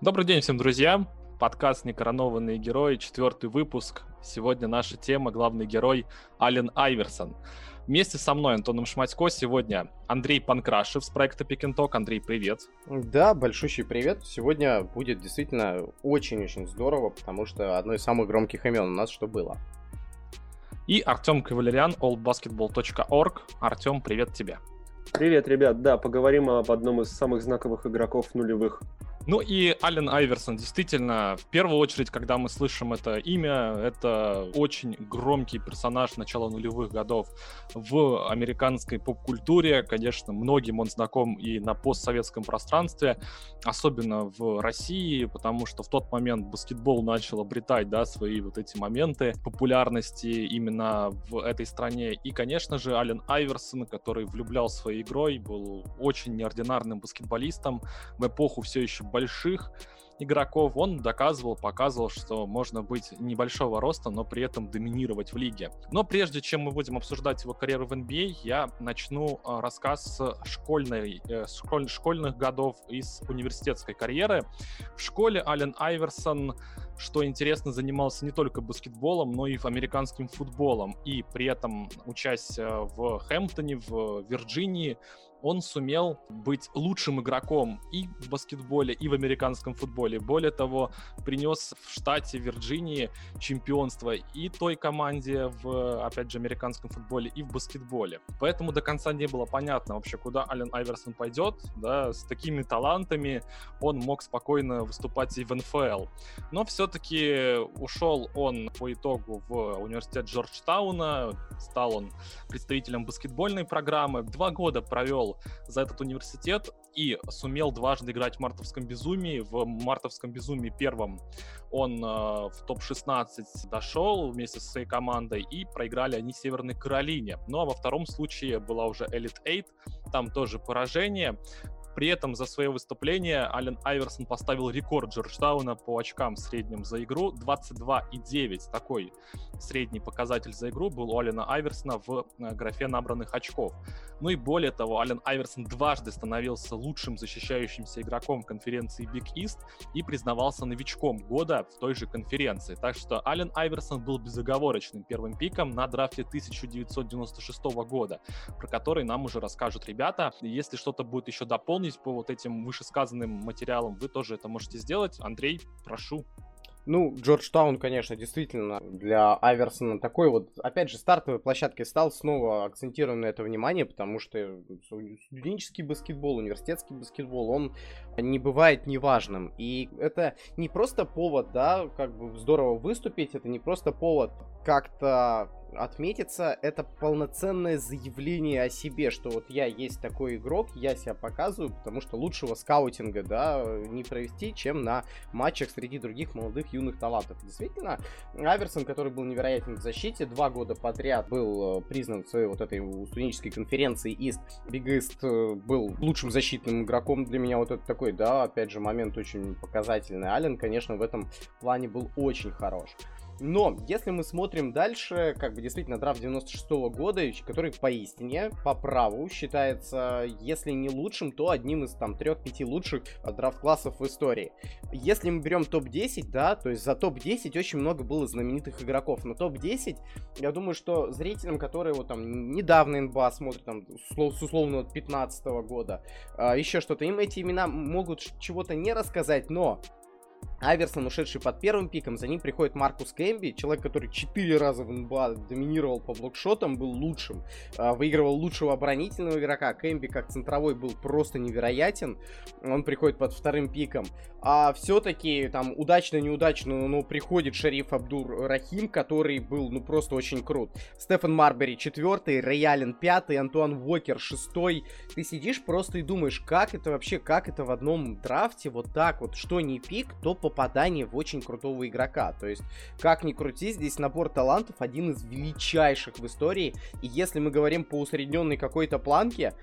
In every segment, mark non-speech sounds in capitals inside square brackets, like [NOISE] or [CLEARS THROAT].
Добрый день всем, друзья! Подкаст «Некоронованные герои», четвертый выпуск. Сегодня наша тема, главный герой Ален Айверсон. Вместе со мной, Антоном Шматько, сегодня Андрей Панкрашев с проекта Пикинток. Андрей, привет. Да, большущий привет. Сегодня будет действительно очень-очень здорово, потому что одно из самых громких имен у нас что было. И Артем Кавалериан, oldbasketball.org. Артем, привет тебе. Привет, ребят. Да, поговорим об одном из самых знаковых игроков нулевых ну и Ален Айверсон, действительно, в первую очередь, когда мы слышим это имя, это очень громкий персонаж начала нулевых годов в американской поп-культуре. Конечно, многим он знаком и на постсоветском пространстве, особенно в России, потому что в тот момент баскетбол начал обретать да, свои вот эти моменты популярности именно в этой стране. И, конечно же, Ален Айверсон, который влюблял своей игрой, был очень неординарным баскетболистом в эпоху все еще больших игроков, он доказывал, показывал, что можно быть небольшого роста, но при этом доминировать в лиге. Но прежде чем мы будем обсуждать его карьеру в NBA, я начну а, рассказ с школьной, э, школь, школьных годов из университетской карьеры. В школе Ален Айверсон что интересно, занимался не только баскетболом, но и американским футболом. И при этом, учась в Хэмптоне, в Вирджинии, он сумел быть лучшим игроком и в баскетболе, и в американском футболе. Более того, принес в штате Вирджинии чемпионство и той команде в, опять же, американском футболе, и в баскетболе. Поэтому до конца не было понятно вообще, куда Ален Айверсон пойдет. Да, с такими талантами он мог спокойно выступать и в НФЛ. Но все-таки ушел он по итогу в университет Джорджтауна, стал он представителем баскетбольной программы, два года провел прошел за этот университет и сумел дважды играть в «Мартовском безумии». В «Мартовском безумии» первом он э, в топ-16 дошел вместе со своей командой, и проиграли они Северной Каролине. Ну а во втором случае была уже Elite 8, там тоже поражение. При этом за свое выступление Ален Айверсон поставил рекорд Джорджтауна по очкам среднем за игру 22,9. Такой средний показатель за игру был у Алена Айверсона в э, графе набранных очков. Ну и более того, Ален Айверсон дважды становился лучшим защищающимся игроком конференции Big East и признавался новичком года в той же конференции. Так что Ален Айверсон был безоговорочным первым пиком на драфте 1996 года, про который нам уже расскажут ребята. Если что-то будет еще дополнить, дополнить по вот этим вышесказанным материалам, вы тоже это можете сделать. Андрей, прошу. Ну, Джорджтаун, конечно, действительно для Айверсона такой вот, опять же, стартовой площадкой стал, снова акцентируем на это внимание, потому что студенческий баскетбол, университетский баскетбол, он не бывает неважным. И это не просто повод, да, как бы здорово выступить, это не просто повод как-то отметиться, это полноценное заявление о себе, что вот я есть такой игрок, я себя показываю, потому что лучшего скаутинга, да, не провести, чем на матчах среди других молодых юных талантов. Действительно, Аверсон, который был невероятен в защите, два года подряд был э, признан в своей вот этой студенческой конференции East. East э, был лучшим защитным игроком для меня, вот это такой, да, опять же, момент очень показательный. Ален, конечно, в этом плане был очень хорош. Но, если мы смотрим дальше, как бы действительно драфт 96 -го года, который поистине, по праву, считается, если не лучшим, то одним из там трех-пяти лучших э, драфт-классов в истории. Если мы берем топ-10, да, то есть за топ-10 очень много было знаменитых игроков, но топ-10, я думаю, что зрителям, которые вот там недавно НБА смотрят, там, с условно 15 -го года, а, еще что-то, им эти имена могут чего-то не рассказать, но Аверсон, ушедший под первым пиком, за ним приходит Маркус Кэмби, человек, который четыре раза в НБА доминировал по блокшотам, был лучшим, а, выигрывал лучшего оборонительного игрока. Кэмби как центровой был просто невероятен. Он приходит под вторым пиком. А все-таки там удачно-неудачно, но приходит Шериф Абдур Рахим, который был ну просто очень крут. Стефан Марбери четвертый, Рэй Аллен пятый, Антуан Уокер шестой. Ты сидишь просто и думаешь, как это вообще, как это в одном драфте вот так вот, что не пик, то попадание в очень крутого игрока. То есть, как ни крути, здесь набор талантов один из величайших в истории. И если мы говорим по усредненной какой-то планке,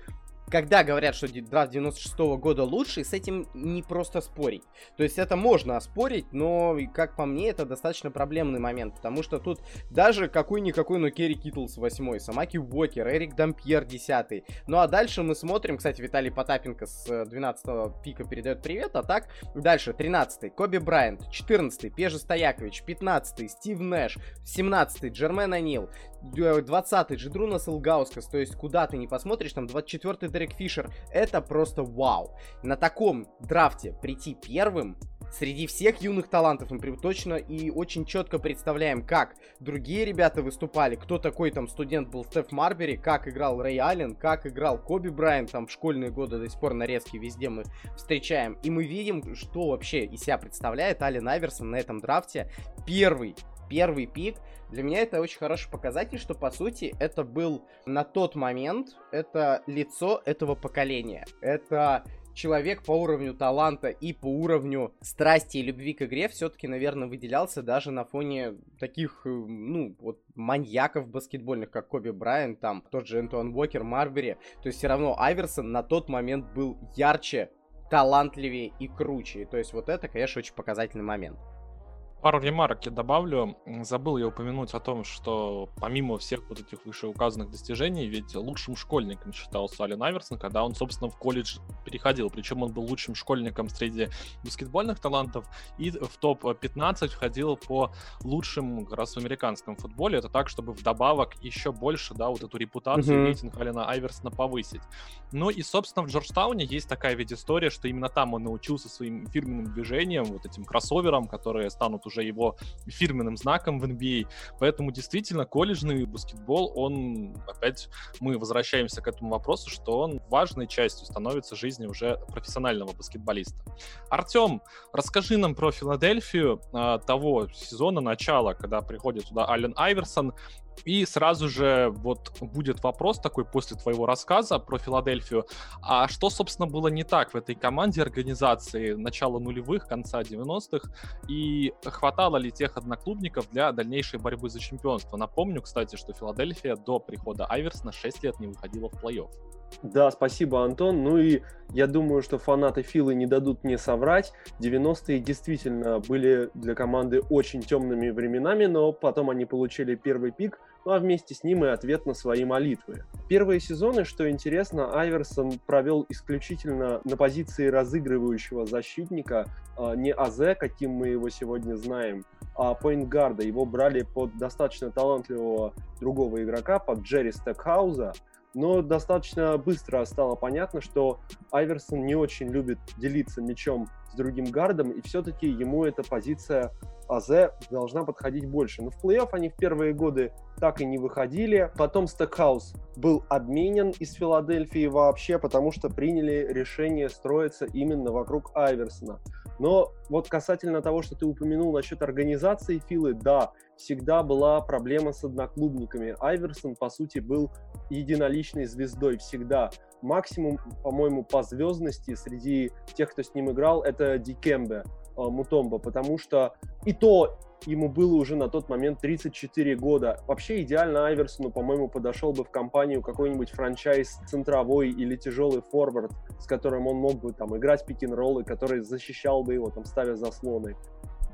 когда говорят, что драфт 96 -го года лучший, с этим не просто спорить. То есть это можно оспорить, но, как по мне, это достаточно проблемный момент, потому что тут даже какой-никакой, но Керри Китлс 8, Самаки Уокер, Эрик Дампьер 10. Ну а дальше мы смотрим, кстати, Виталий Потапенко с 12 пика передает привет, а так дальше 13 Коби Брайант, 14 Пежа Стоякович, 15 Стив Нэш, 17 Джермен Анил, 20-й Джидрунас Илгаускас, то есть куда ты не посмотришь, там 24-й Дерек Фишер, это просто вау. На таком драфте прийти первым, среди всех юных талантов мы точно и очень четко представляем, как другие ребята выступали, кто такой там студент был Стеф Марбери, как играл Рэй Аллен, как играл Коби Брайан, там в школьные годы до сих пор нарезки везде мы встречаем. И мы видим, что вообще из себя представляет Аллен Айверсон на этом драфте. Первый первый пик. Для меня это очень хороший показатель, что по сути это был на тот момент, это лицо этого поколения. Это человек по уровню таланта и по уровню страсти и любви к игре все-таки, наверное, выделялся даже на фоне таких, э, ну, вот маньяков баскетбольных, как Коби Брайан, там, тот же Энтуан Уокер, Марбери. То есть все равно Айверсон на тот момент был ярче, талантливее и круче. То есть вот это, конечно, очень показательный момент пару ремарок я добавлю. Забыл я упомянуть о том, что помимо всех вот этих вышеуказанных достижений, ведь лучшим школьником считался Ален Айверсон, когда он, собственно, в колледж переходил. Причем он был лучшим школьником среди баскетбольных талантов и в топ-15 входил по лучшим как раз в американском футболе. Это так, чтобы вдобавок еще больше, да, вот эту репутацию, mm-hmm. рейтинг Алена Айверсона повысить. Ну и, собственно, в Джорджтауне есть такая ведь история, что именно там он научился своим фирменным движением, вот этим кроссоверам, которые станут уже его фирменным знаком в NBA. Поэтому действительно колледжный баскетбол, он, опять мы возвращаемся к этому вопросу, что он важной частью становится жизни уже профессионального баскетболиста. Артем, расскажи нам про Филадельфию а, того сезона начала, когда приходит туда Ален Айверсон, и сразу же вот будет вопрос такой после твоего рассказа про Филадельфию. А что, собственно, было не так в этой команде организации начала нулевых, конца 90-х? И хватало ли тех одноклубников для дальнейшей борьбы за чемпионство? Напомню, кстати, что Филадельфия до прихода Айверсона 6 лет не выходила в плей-офф. Да, спасибо, Антон. Ну и я думаю, что фанаты Филы не дадут мне соврать. 90-е действительно были для команды очень темными временами, но потом они получили первый пик, ну а вместе с ним и ответ на свои молитвы. Первые сезоны, что интересно, Айверсон провел исключительно на позиции разыгрывающего защитника, а не АЗ, каким мы его сегодня знаем, а поинтгарда. Его брали под достаточно талантливого другого игрока, под Джерри Стекхауза, но достаточно быстро стало понятно, что Айверсон не очень любит делиться мячом с другим гардом, и все-таки ему эта позиция АЗ должна подходить больше. Но в плей-офф они в первые годы так и не выходили. Потом Стекхаус был обменен из Филадельфии вообще, потому что приняли решение строиться именно вокруг Айверсона. Но вот касательно того, что ты упомянул насчет организации Филы, да, всегда была проблема с одноклубниками. Айверсон, по сути, был единоличной звездой всегда. Максимум, по-моему, по звездности среди тех, кто с ним играл, это Дикембе, э, Мутомба, потому что и то ему было уже на тот момент 34 года. Вообще идеально Айверсону, по-моему, подошел бы в компанию какой-нибудь франчайз центровой или тяжелый форвард, с которым он мог бы там играть пик-н-роллы, который защищал бы его, там, ставя заслоны.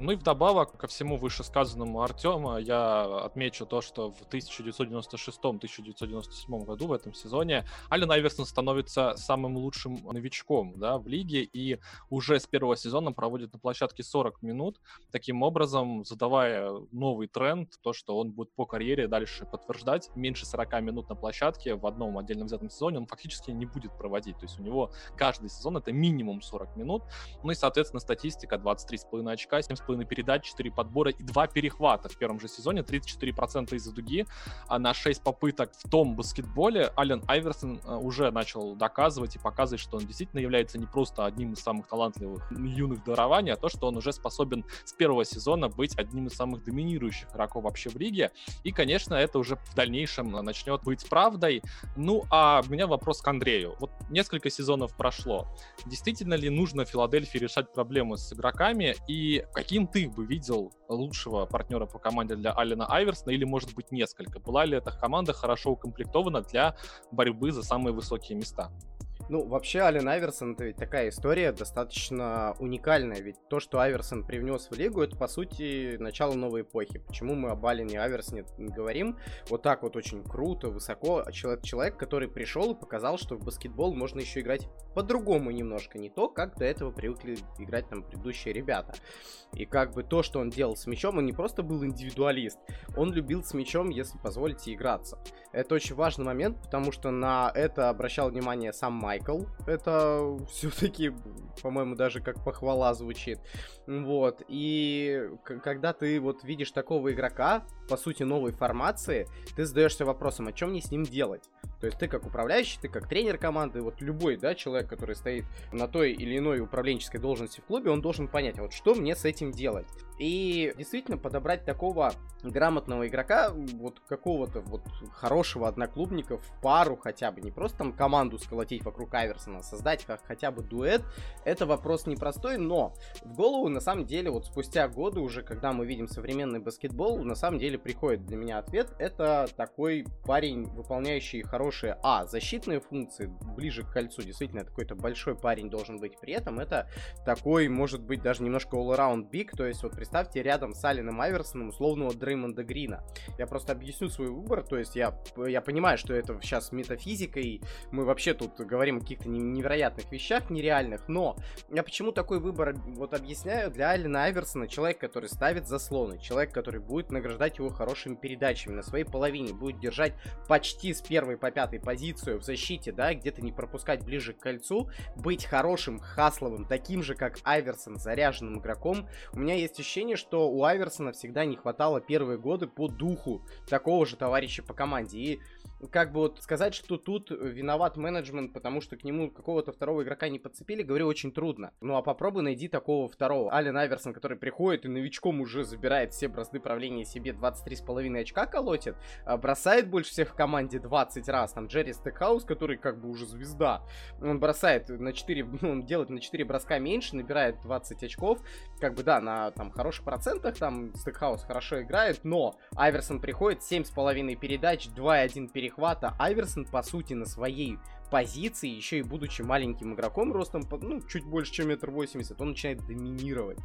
Ну и вдобавок ко всему вышесказанному Артема я отмечу то, что в 1996-1997 году в этом сезоне Ален Айверсон становится самым лучшим новичком да, в лиге и уже с первого сезона проводит на площадке 40 минут, таким образом задавая новый тренд, то, что он будет по карьере дальше подтверждать. Меньше 40 минут на площадке в одном отдельном взятом сезоне он фактически не будет проводить. То есть у него каждый сезон это минимум 40 минут. Ну и, соответственно, статистика 23,5 очка, 7,5 7,5 передач, 4 подбора и 2 перехвата в первом же сезоне, 34% из-за дуги, а на 6 попыток в том баскетболе Ален Айверсон э, уже начал доказывать и показывать, что он действительно является не просто одним из самых талантливых юных дарований, а то, что он уже способен с первого сезона быть одним из самых доминирующих игроков вообще в лиге. И, конечно, это уже в дальнейшем начнет быть правдой. Ну, а у меня вопрос к Андрею. Вот несколько сезонов прошло. Действительно ли нужно Филадельфии решать проблемы с игроками и каким каким ты бы видел лучшего партнера по команде для Алина Айверсона или, может быть, несколько? Была ли эта команда хорошо укомплектована для борьбы за самые высокие места? Ну, вообще, Ален Айверсон, это ведь такая история достаточно уникальная. Ведь то, что Айверсон привнес в лигу, это, по сути, начало новой эпохи. Почему мы об Алене Айверсоне говорим? Вот так вот очень круто, высоко. Человек, человек, который пришел и показал, что в баскетбол можно еще играть по-другому немножко. Не то, как до этого привыкли играть там предыдущие ребята. И как бы то, что он делал с мячом, он не просто был индивидуалист, он любил с мячом, если позволите, играться. Это очень важный момент, потому что на это обращал внимание сам Майкл. Это все-таки, по-моему, даже как похвала звучит. Вот. И когда ты вот видишь такого игрока, по сути, новой формации, ты задаешься вопросом, о чем мне с ним делать? То есть ты как управляющий, ты как тренер команды, вот любой, да, человек, который стоит на той или иной управленческой должности в клубе, он должен понять, а вот что мне с этим делать. И действительно подобрать такого грамотного игрока, вот какого-то вот хорошего одноклубника в пару хотя бы, не просто там команду сколотить вокруг Айверсона, а создать как хотя бы дуэт, это вопрос непростой, но в голову на самом деле вот спустя годы уже, когда мы видим современный баскетбол, на самом деле приходит для меня ответ, это такой парень, выполняющий хорошие, а, защитные функции ближе к кольцу, действительно, какой-то большой парень должен быть при этом, это такой, может быть, даже немножко all-around big, то есть вот представьте рядом с Алином Айверсоном условного Дреймонда Грина. Я просто объясню свой выбор, то есть я, я понимаю, что это сейчас метафизика, и мы вообще тут говорим о каких-то невероятных вещах, нереальных, но я почему такой выбор вот объясняю для Алина Айверсона, человек, который ставит заслоны, человек, который будет награждать его хорошими передачами на своей половине, будет держать почти с первой по пятой позицию в защите, да, где-то не пропускать ближе к кольцу, быть хорошим, хасловым, таким же, как Айверсон, заряженным игроком. У меня есть ощущение, что у Айверсона всегда не хватало первые годы по духу такого же товарища по команде. И как бы вот сказать, что тут виноват менеджмент, потому что к нему какого-то второго игрока не подцепили, говорю, очень трудно. Ну а попробуй найди такого второго. Ален Айверсон, который приходит и новичком уже забирает все бразды правления себе 23,5 очка колотит, а бросает больше всех в команде 20 раз. Там Джерри Стекхаус, который как бы уже звезда, он бросает на 4, ну, [LAUGHS] он делает на 4 броска меньше, набирает 20 очков. Как бы да, на там хороших процентах, там Стекхаус хорошо играет, но Айверсон приходит, 7,5 передач, 2,1 переход перехвата Айверсон, по сути, на своей позиции, еще и будучи маленьким игроком, ростом, ну, чуть больше, чем метр восемьдесят, он начинает доминировать.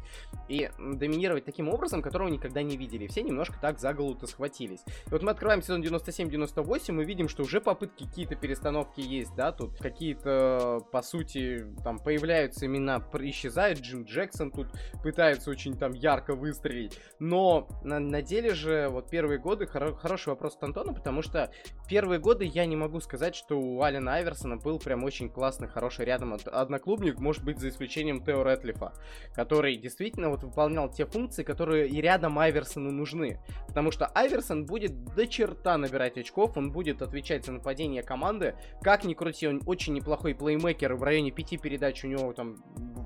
И доминировать таким образом, которого никогда не видели. Все немножко так за голову-то схватились. И вот мы открываем сезон 97-98, мы видим, что уже попытки какие-то перестановки есть, да, тут какие-то, по сути, там появляются имена, исчезает Джим Джексон, тут пытается очень там ярко выстрелить. Но на, на деле же, вот первые годы, хоро- хороший вопрос от Антона, потому что первые годы я не могу сказать, что у Алина Айверса Андерсона был прям очень классный, хороший рядом одноклубник, может быть, за исключением Тео Рэтлифа, который действительно вот выполнял те функции, которые и рядом Айверсону нужны. Потому что Айверсон будет до черта набирать очков, он будет отвечать за нападение команды. Как ни крути, он очень неплохой плеймейкер, в районе пяти передач у него там,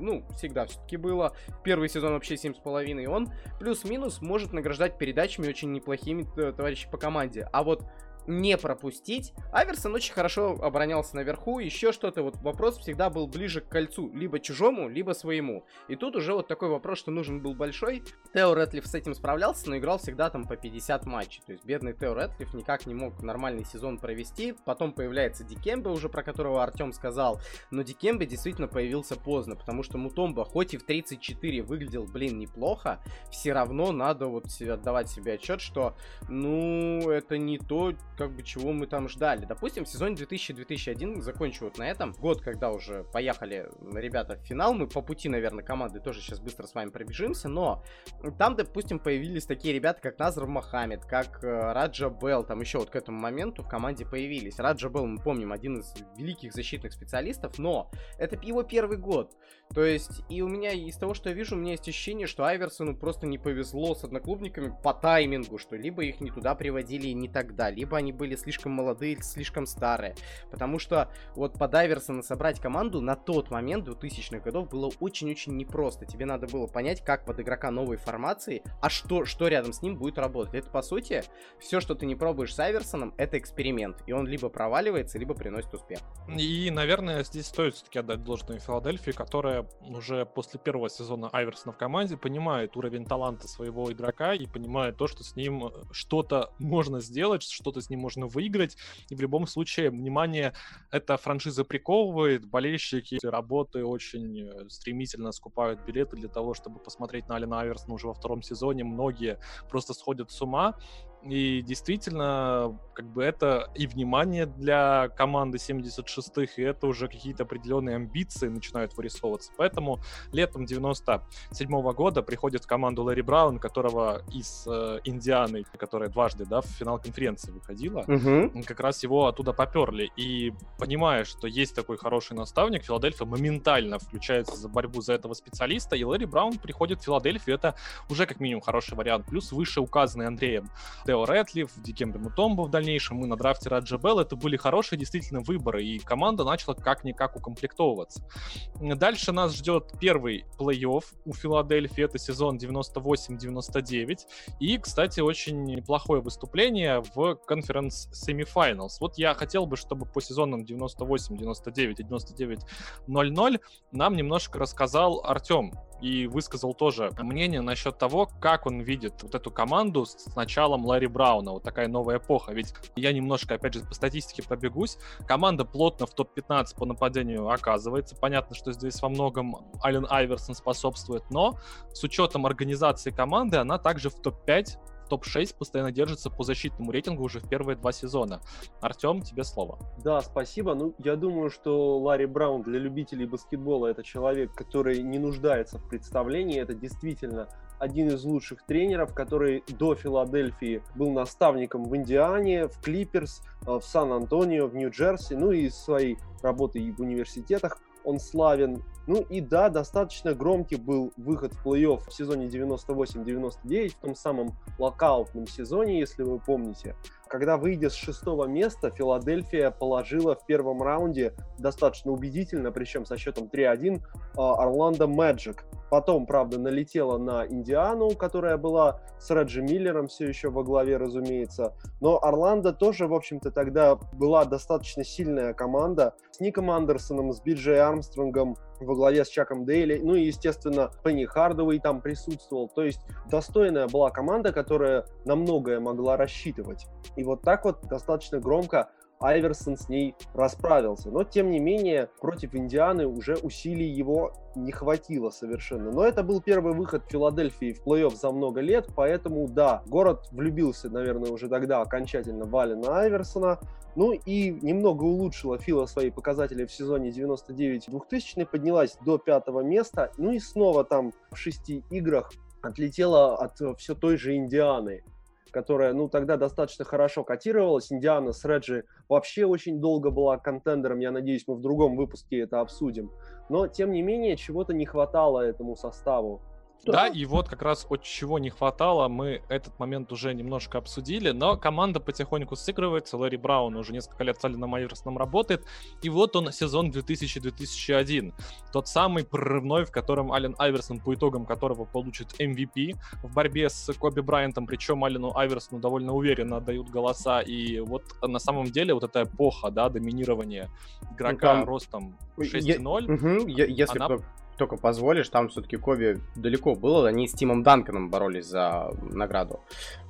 ну, всегда все-таки было. Первый сезон вообще 7,5, и он плюс-минус может награждать передачами очень неплохими э, товарищи по команде. А вот не пропустить. Аверсон очень хорошо оборонялся наверху, еще что-то. Вот вопрос всегда был ближе к кольцу, либо чужому, либо своему. И тут уже вот такой вопрос, что нужен был большой. Тео Рэтлиф с этим справлялся, но играл всегда там по 50 матчей. То есть бедный Тео Рэтлиф никак не мог нормальный сезон провести. Потом появляется Дикембе, уже про которого Артем сказал. Но Дикембе действительно появился поздно, потому что Мутомба, хоть и в 34 выглядел, блин, неплохо, все равно надо вот отдавать себе отчет, что, ну, это не то, как бы чего мы там ждали. Допустим, в сезоне 2000-2001 закончу вот на этом. Год, когда уже поехали ребята в финал, мы по пути, наверное, команды тоже сейчас быстро с вами пробежимся, но там, допустим, появились такие ребята, как Назар Мохаммед, как э, Раджа Белл, там еще вот к этому моменту в команде появились. Раджа Белл, мы помним, один из великих защитных специалистов, но это его первый год. То есть, и у меня из того, что я вижу, у меня есть ощущение, что Айверсону просто не повезло с одноклубниками по таймингу, что либо их не туда приводили не тогда, либо они были слишком молодые слишком старые. Потому что вот под Айверсона собрать команду на тот момент 2000-х годов было очень-очень непросто. Тебе надо было понять, как под игрока новой формации, а что, что рядом с ним будет работать. Это, по сути, все, что ты не пробуешь с Айверсоном, это эксперимент. И он либо проваливается, либо приносит успех. И, наверное, здесь стоит все-таки отдать должное Филадельфии, которая уже после первого сезона Айверсона в команде понимает уровень таланта своего игрока и понимает то, что с ним э, что-то можно сделать, что-то с ним можно выиграть. И в любом случае, внимание, эта франшиза приковывает, болельщики работы очень э, стремительно скупают билеты для того, чтобы посмотреть на Алина Аверсона уже во втором сезоне. Многие просто сходят с ума. И действительно, как бы это и внимание для команды 76-х, и это уже какие-то определенные амбиции начинают вырисовываться. Поэтому летом 97 -го года приходит в команду Лэри Браун, которого из э, Индианы, которая дважды да, в финал конференции выходила, угу. как раз его оттуда поперли. И понимая, что есть такой хороший наставник, Филадельфия моментально включается за борьбу за этого специалиста, и Лэри Браун приходит в Филадельфию. Это уже как минимум хороший вариант. Плюс выше указанный Андреем Тео Рэтлиф, Дикембе Мутомбо в дальнейшем, мы на драфте Раджа Белл. Это были хорошие действительно выборы, и команда начала как-никак укомплектовываться. Дальше нас ждет первый плей-офф у Филадельфии, это сезон 98-99, и, кстати, очень неплохое выступление в конференц Semifinals. Вот я хотел бы, чтобы по сезонам 98, 99 и 99-00 нам немножко рассказал Артем, и высказал тоже мнение насчет того, как он видит вот эту команду с началом Ларри Брауна. Вот такая новая эпоха. Ведь я немножко, опять же, по статистике пробегусь. Команда плотно в топ-15 по нападению оказывается. Понятно, что здесь во многом Ален Айверсон способствует, но с учетом организации команды она также в топ-5 топ-6 постоянно держится по защитному рейтингу уже в первые два сезона. Артем, тебе слово. Да, спасибо. Ну, я думаю, что Ларри Браун для любителей баскетбола это человек, который не нуждается в представлении. Это действительно один из лучших тренеров, который до Филадельфии был наставником в Индиане, в Клиперс, э, в Сан-Антонио, в Нью-Джерси, ну и своей работы и в университетах он славен. Ну и да, достаточно громкий был выход в плей-офф в сезоне 98-99, в том самом локаутном сезоне, если вы помните. Когда, выйдя с шестого места, Филадельфия положила в первом раунде достаточно убедительно, причем со счетом 3-1, а, Орландо Мэджик. Потом, правда, налетела на Индиану, которая была с Реджи Миллером все еще во главе, разумеется. Но Орландо тоже, в общем-то, тогда была достаточно сильная команда с Ником Андерсоном, с Биджей Армстронгом, во главе с Чаком Дейли. Ну и, естественно, Пенни Хардовой там присутствовал. То есть достойная была команда, которая на многое могла рассчитывать. Вот так вот достаточно громко Айверсон с ней расправился. Но, тем не менее, против Индианы уже усилий его не хватило совершенно. Но это был первый выход Филадельфии в плей-офф за много лет, поэтому, да, город влюбился, наверное, уже тогда окончательно в Алина Айверсона. Ну и немного улучшила Фила свои показатели в сезоне 99-2000, поднялась до пятого места. Ну и снова там в шести играх отлетела от все той же Индианы которая, ну, тогда достаточно хорошо котировалась. Индиана с Реджи вообще очень долго была контендером. Я надеюсь, мы в другом выпуске это обсудим. Но, тем не менее, чего-то не хватало этому составу. Да, и вот как раз от чего не хватало, мы этот момент уже немножко обсудили, но команда потихоньку сыгрывается, Ларри Браун уже несколько лет с Алином Айверсоном работает, и вот он сезон 2000-2001, тот самый прорывной, в котором Ален Айверсон, по итогам которого получит MVP в борьбе с Коби Брайантом, причем Алену Айверсону довольно уверенно отдают голоса, и вот на самом деле вот эта эпоха, да, доминирования игрока ну, там... ростом 6,0, я, угу, я, если она только позволишь, там все-таки Коби далеко было, они с Тимом Данканом боролись за награду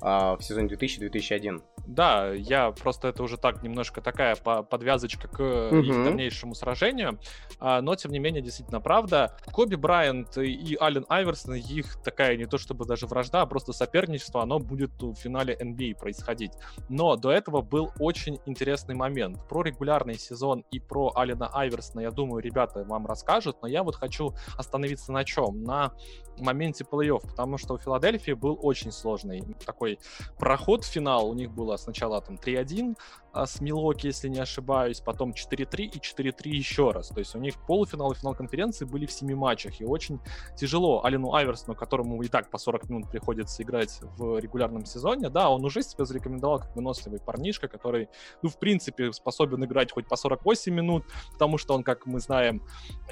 а, в сезоне 2000-2001. Да, я просто это уже так немножко такая подвязочка к угу. их дальнейшему сражению, а, но тем не менее действительно правда. Коби Брайант и Ален Айверсон, их такая не то чтобы даже вражда, а просто соперничество, оно будет в финале NBA происходить. Но до этого был очень интересный момент. Про регулярный сезон и про Алина Айверсона, я думаю, ребята вам расскажут, но я вот хочу остановиться на чем? На моменте плей-офф, потому что у Филадельфии был очень сложный такой проход в финал. У них было сначала там 3-1, а, с Милоки, если не ошибаюсь, потом 4-3 и 4-3 еще раз. То есть у них полуфинал и финал конференции были в семи матчах, и очень тяжело Алину Айверсону, которому и так по 40 минут приходится играть в регулярном сезоне, да, он уже себя зарекомендовал как выносливый парнишка, который, ну, в принципе, способен играть хоть по 48 минут, потому что он, как мы знаем,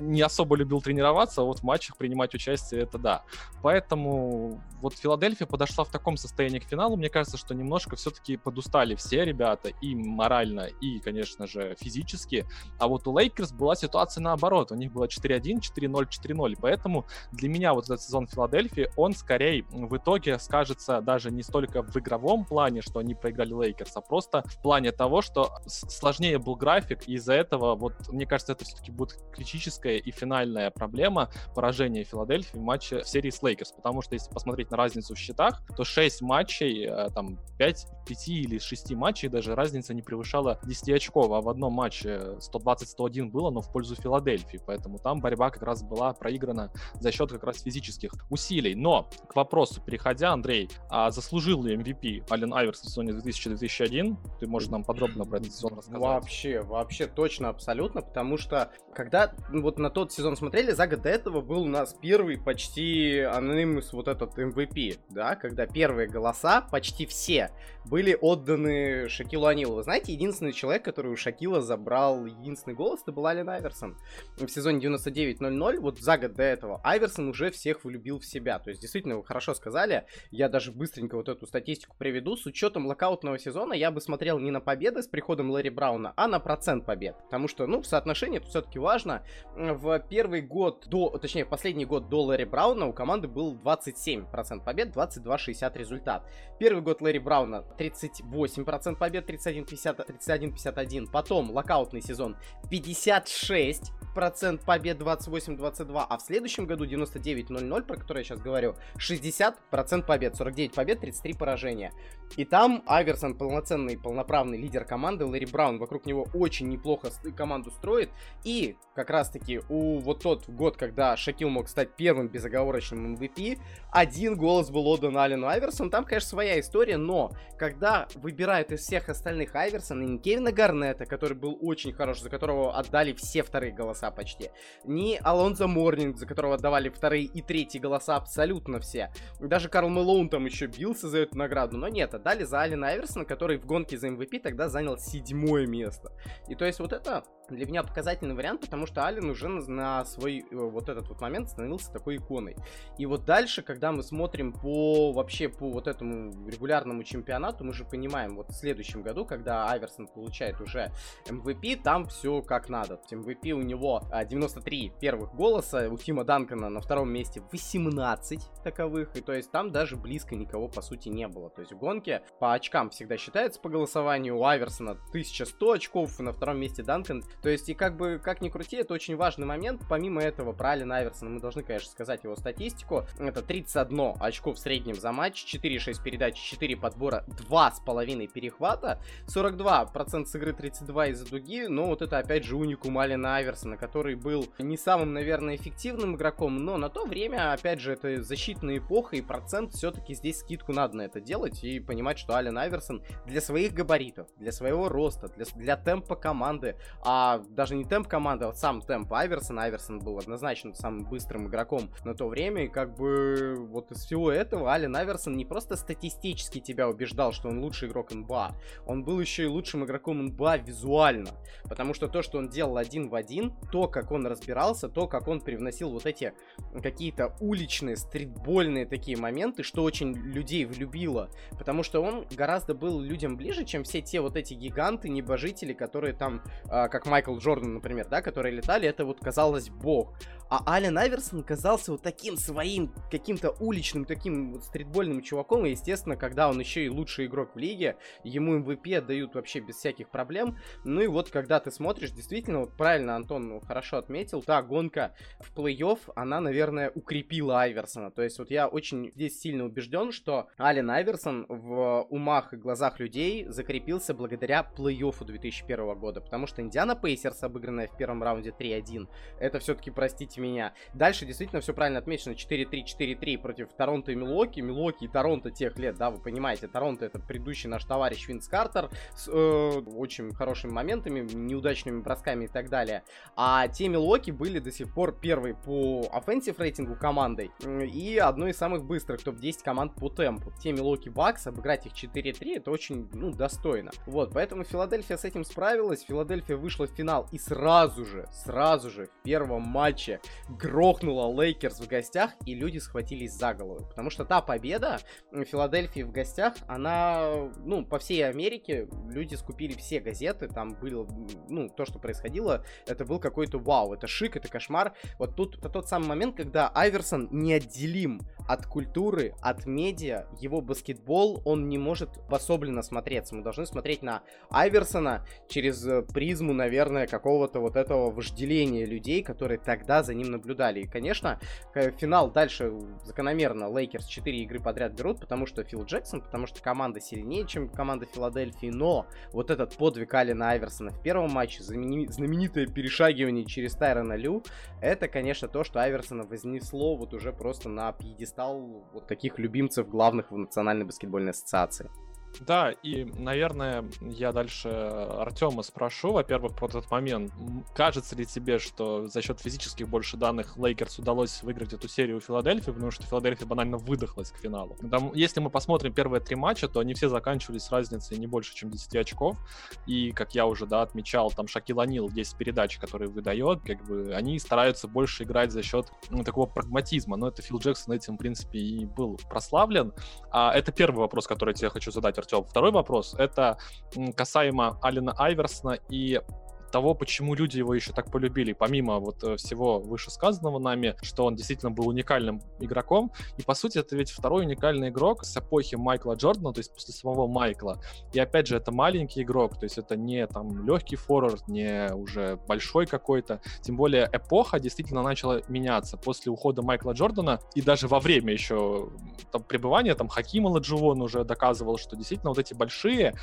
не особо любил тренироваться, а вот в матчах принимать участие, это да. Поэтому вот Филадельфия подошла в таком состоянии к финалу, мне кажется, что немножко все-таки подустали все ребята, и морально и, конечно же, физически. А вот у Лейкерс была ситуация наоборот. У них было 4-1, 4-0, 4-0. Поэтому для меня вот этот сезон Филадельфии, он скорее в итоге скажется даже не столько в игровом плане, что они проиграли Лейкерс, а просто в плане того, что сложнее был график, и из-за этого, вот, мне кажется, это все-таки будет критическая и финальная проблема поражения Филадельфии в матче в серии с Лейкерс. Потому что если посмотреть на разницу в счетах, то 6 матчей, э, там 5, 5 или 6 матчей даже разница не превышала 10 очков, а в одном матче 120-101 было, но в пользу Филадельфии, поэтому там борьба как раз была проиграна за счет как раз физических усилий. Но к вопросу переходя, Андрей, а заслужил ли MVP Ален Айверс в сезоне 2000-2001? Ты можешь нам подробно про этот сезон рассказать? Вообще, вообще точно, абсолютно, потому что когда вот на тот сезон смотрели, за год до этого был у нас первый почти анонимус вот этот MVP, да, когда первые голоса, почти все, были отданы Шакилу Анилу. Знаете, единственный человек, который у Шакила забрал единственный голос, это был Ален Айверсон. В сезоне 99-00, вот за год до этого, Айверсон уже всех влюбил в себя. То есть, действительно, вы хорошо сказали. Я даже быстренько вот эту статистику приведу. С учетом локаутного сезона я бы смотрел не на победы с приходом Лэри Брауна, а на процент побед. Потому что, ну, в соотношении это все-таки важно. В первый год до, точнее, последний год до Лэри Брауна у команды был 27% побед, 22-60 результат. Первый год Лэри Брауна 38% побед, 31-50, 31-51. Потом локаутный сезон 56 процент побед 28-22, а в следующем году 99-0-0, про который я сейчас говорю, 60 процент побед, 49 побед, 33 поражения. И там Айверсон полноценный, полноправный лидер команды, Лэри Браун вокруг него очень неплохо команду строит, и как раз таки у вот тот год, когда Шакил мог стать первым безоговорочным MVP, один голос был отдан Алену Айверсону, там, конечно, своя история, но когда выбирают из всех остальных Айверсона, не Кевина Гарнета, который был очень хорош, за которого отдали все вторые голоса почти, не Алонзо Морнинг, за которого отдавали вторые и третьи голоса абсолютно все, даже Карл Мэлоун там еще бился за эту награду, но нет, отдали за Алина Айверсона, который в гонке за MVP тогда занял седьмое место. И то есть вот это для меня показательный вариант, потому что Ален уже на свой э, вот этот вот момент становился такой иконой. И вот дальше, когда мы смотрим по вообще по вот этому регулярному чемпионату, мы же понимаем, вот в следующем году, когда Айверсон получает уже MVP, там все как надо. MVP у него 93 а, первых голоса, у Тима Данкона на втором месте 18 таковых, и то есть там даже близко никого по сути не было. То есть в гонке по очкам всегда считается по голосованию, у Айверсона 1100 очков, на втором месте Данкон то есть, и как бы, как ни крути, это очень важный момент. Помимо этого, про Алина Айверсона мы должны, конечно, сказать его статистику. Это 31 очко в среднем за матч, 4-6 передач, 4 подбора, 2,5 перехвата, 42% с игры, 32 из-за дуги. Но вот это, опять же, уникум Алина Айверсона, который был не самым, наверное, эффективным игроком, но на то время, опять же, это защитная эпоха, и процент все-таки здесь скидку надо на это делать и понимать, что Ален Айверсон для своих габаритов, для своего роста, для, для темпа команды, а даже не темп команды, а вот сам темп Айверсона. Айверсон был однозначно самым быстрым игроком на то время, и как бы вот из всего этого Ален Айверсон не просто статистически тебя убеждал, что он лучший игрок НБА, он был еще и лучшим игроком НБА визуально, потому что то, что он делал один в один, то, как он разбирался, то, как он привносил вот эти какие-то уличные, стритбольные такие моменты, что очень людей влюбило, потому что он гораздо был людям ближе, чем все те вот эти гиганты, небожители, которые там, а, как Майк Майкл Джордан, например, да, которые летали, это вот казалось бог. А Ален Айверсон казался вот таким своим, каким-то уличным, таким вот стритбольным чуваком. И, естественно, когда он еще и лучший игрок в лиге, ему MVP отдают вообще без всяких проблем. Ну и вот, когда ты смотришь, действительно, вот правильно Антон хорошо отметил, та гонка в плей-офф, она, наверное, укрепила Айверсона. То есть вот я очень здесь сильно убежден, что Ален Айверсон в умах и глазах людей закрепился благодаря плей-оффу 2001 года. Потому что Индиана Пейсерс, обыгранная в первом раунде 3-1, это все-таки, простите меня. Дальше действительно все правильно отмечено. 4-3, 4-3 против Торонто и Милуоки. Милуоки и Торонто тех лет, да, вы понимаете. Торонто это предыдущий наш товарищ Винс Картер с э, очень хорошими моментами, неудачными бросками и так далее. А те Милуоки были до сих пор первой по offensive рейтингу командой и одной из самых быстрых топ-10 команд по темпу. Те Милуоки Бакс, обыграть их 4-3, это очень, ну, достойно. Вот, поэтому Филадельфия с этим справилась. Филадельфия вышла в финал и сразу же, сразу же в первом матче грохнула Лейкерс в гостях, и люди схватились за голову. Потому что та победа Филадельфии в гостях, она, ну, по всей Америке люди скупили все газеты, там было, ну, то, что происходило, это был какой-то вау, это шик, это кошмар. Вот тут это тот самый момент, когда Айверсон неотделим от культуры, от медиа, его баскетбол, он не может обособленно смотреться. Мы должны смотреть на Айверсона через э, призму, наверное, какого-то вот этого вожделения людей, которые тогда за ним наблюдали. И, конечно, финал дальше закономерно Лейкерс 4 игры подряд берут, потому что Фил Джексон, потому что команда сильнее, чем команда Филадельфии, но вот этот подвиг Алена Айверсона в первом матче, знаменитое перешагивание через Тайрона Лю, это, конечно, то, что Айверсона вознесло вот уже просто на пьедестал вот таких любимцев главных в Национальной баскетбольной ассоциации. Да, и, наверное, я дальше Артема спрошу, во-первых, про этот момент. Кажется ли тебе, что за счет физических больше данных Лейкерс удалось выиграть эту серию у Филадельфии, потому что Филадельфия банально выдохлась к финалу? Там, если мы посмотрим первые три матча, то они все заканчивались с разницей не больше, чем 10 очков. И, как я уже, да, отмечал, там Шакил О'Нил 10 передач, которые выдает, как бы они стараются больше играть за счет ну, такого прагматизма. Но это Фил Джексон этим, в принципе, и был прославлен. А это первый вопрос, который я тебе хочу задать, Артем. Второй вопрос — это касаемо Алина Айверсона и того, почему люди его еще так полюбили, помимо вот э, всего вышесказанного нами, что он действительно был уникальным игроком. И, по сути, это ведь второй уникальный игрок с эпохи Майкла Джордана, то есть после самого Майкла. И, опять же, это маленький игрок, то есть это не там легкий форвард, не уже большой какой-то. Тем более эпоха действительно начала меняться после ухода Майкла Джордана и даже во время еще там, пребывания, там Хаким Ладжуон уже доказывал, что действительно вот эти большие,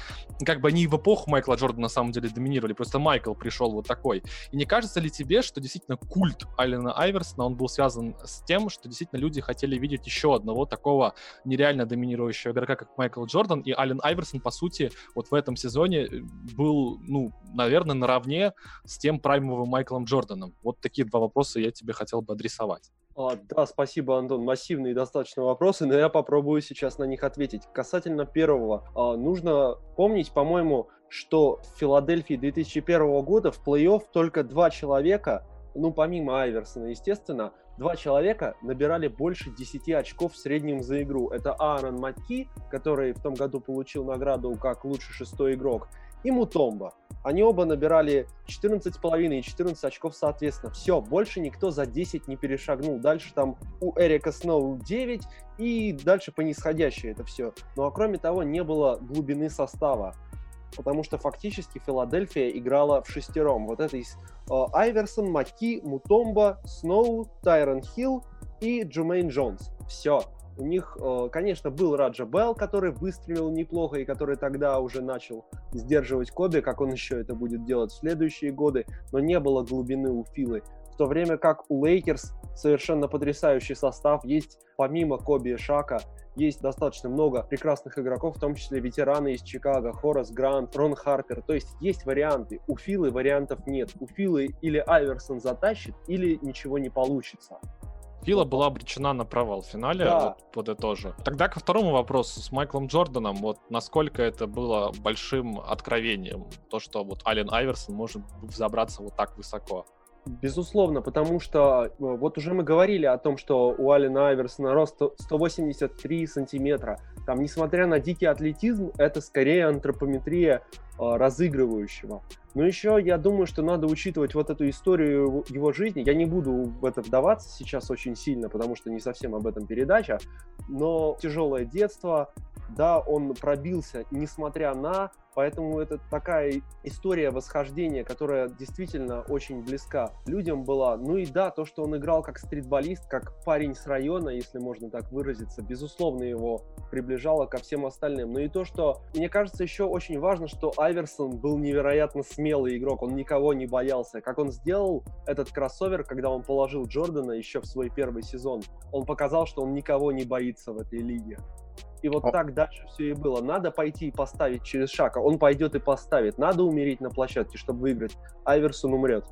как бы они в эпоху Майкла Джордана на самом деле доминировали, просто Майкл пришел вот такой. И не кажется ли тебе, что действительно культ Алина Айверсона, он был связан с тем, что действительно люди хотели видеть еще одного такого нереально доминирующего игрока, как Майкл Джордан, и Ален Айверсон, по сути, вот в этом сезоне э, был, ну, наверное, наравне с тем праймовым Майклом Джорданом. Вот такие два вопроса я тебе хотел бы адресовать. А, да, спасибо, Антон. Массивные достаточно вопросы, но я попробую сейчас на них ответить. Касательно первого, а, нужно помнить, по-моему, что в Филадельфии 2001 года в плей-офф только два человека, ну, помимо Айверсона, естественно, два человека набирали больше 10 очков в среднем за игру. Это Аарон Макки, который в том году получил награду как лучший шестой игрок, и Мутомба. Они оба набирали 14,5 и 14 очков соответственно. Все, больше никто за 10 не перешагнул. Дальше там у Эрика Сноу 9 и дальше по нисходящей это все. Ну а кроме того, не было глубины состава. Потому что фактически Филадельфия играла в шестером. Вот это вот э, Айверсон, Маки, Мутомбо, Сноу, Тайрон Хилл и Джумейн Джонс. Все. У них, э, конечно, был Раджа Белл, который выстрелил неплохо и который тогда уже начал сдерживать Коби, как он еще это будет делать в следующие годы, но не было глубины у Филы. В то время как у Лейкерс совершенно потрясающий состав, есть помимо Коби и Шака, есть достаточно много прекрасных игроков, в том числе ветераны из Чикаго, Хорас Грант, Рон Харпер. То есть есть варианты. У Филы вариантов нет. У Филы или Айверсон затащит, или ничего не получится. Фила была обречена на провал в финале, да. вот подытожу. Тогда ко второму вопросу с Майклом Джорданом, вот насколько это было большим откровением, то, что вот Ален Айверсон может взобраться вот так высоко. Безусловно, потому что э, вот уже мы говорили о том, что у Алина Айверсона рост 183 сантиметра. Там, несмотря на дикий атлетизм, это скорее антропометрия разыгрывающего. Но еще я думаю, что надо учитывать вот эту историю его жизни. Я не буду в это вдаваться сейчас очень сильно, потому что не совсем об этом передача. Но тяжелое детство, да, он пробился, несмотря на Поэтому это такая история восхождения, которая действительно очень близка людям была. Ну и да, то, что он играл как стритболист, как парень с района, если можно так выразиться, безусловно, его приближало ко всем остальным. Но и то, что, мне кажется, еще очень важно, что Айверсон был невероятно смелый игрок, он никого не боялся. Как он сделал этот кроссовер, когда он положил Джордана еще в свой первый сезон, он показал, что он никого не боится в этой лиге. И вот О. так дальше все и было. Надо пойти и поставить через шаг, а он пойдет и поставит. Надо умереть на площадке, чтобы выиграть. Айверсон умрет.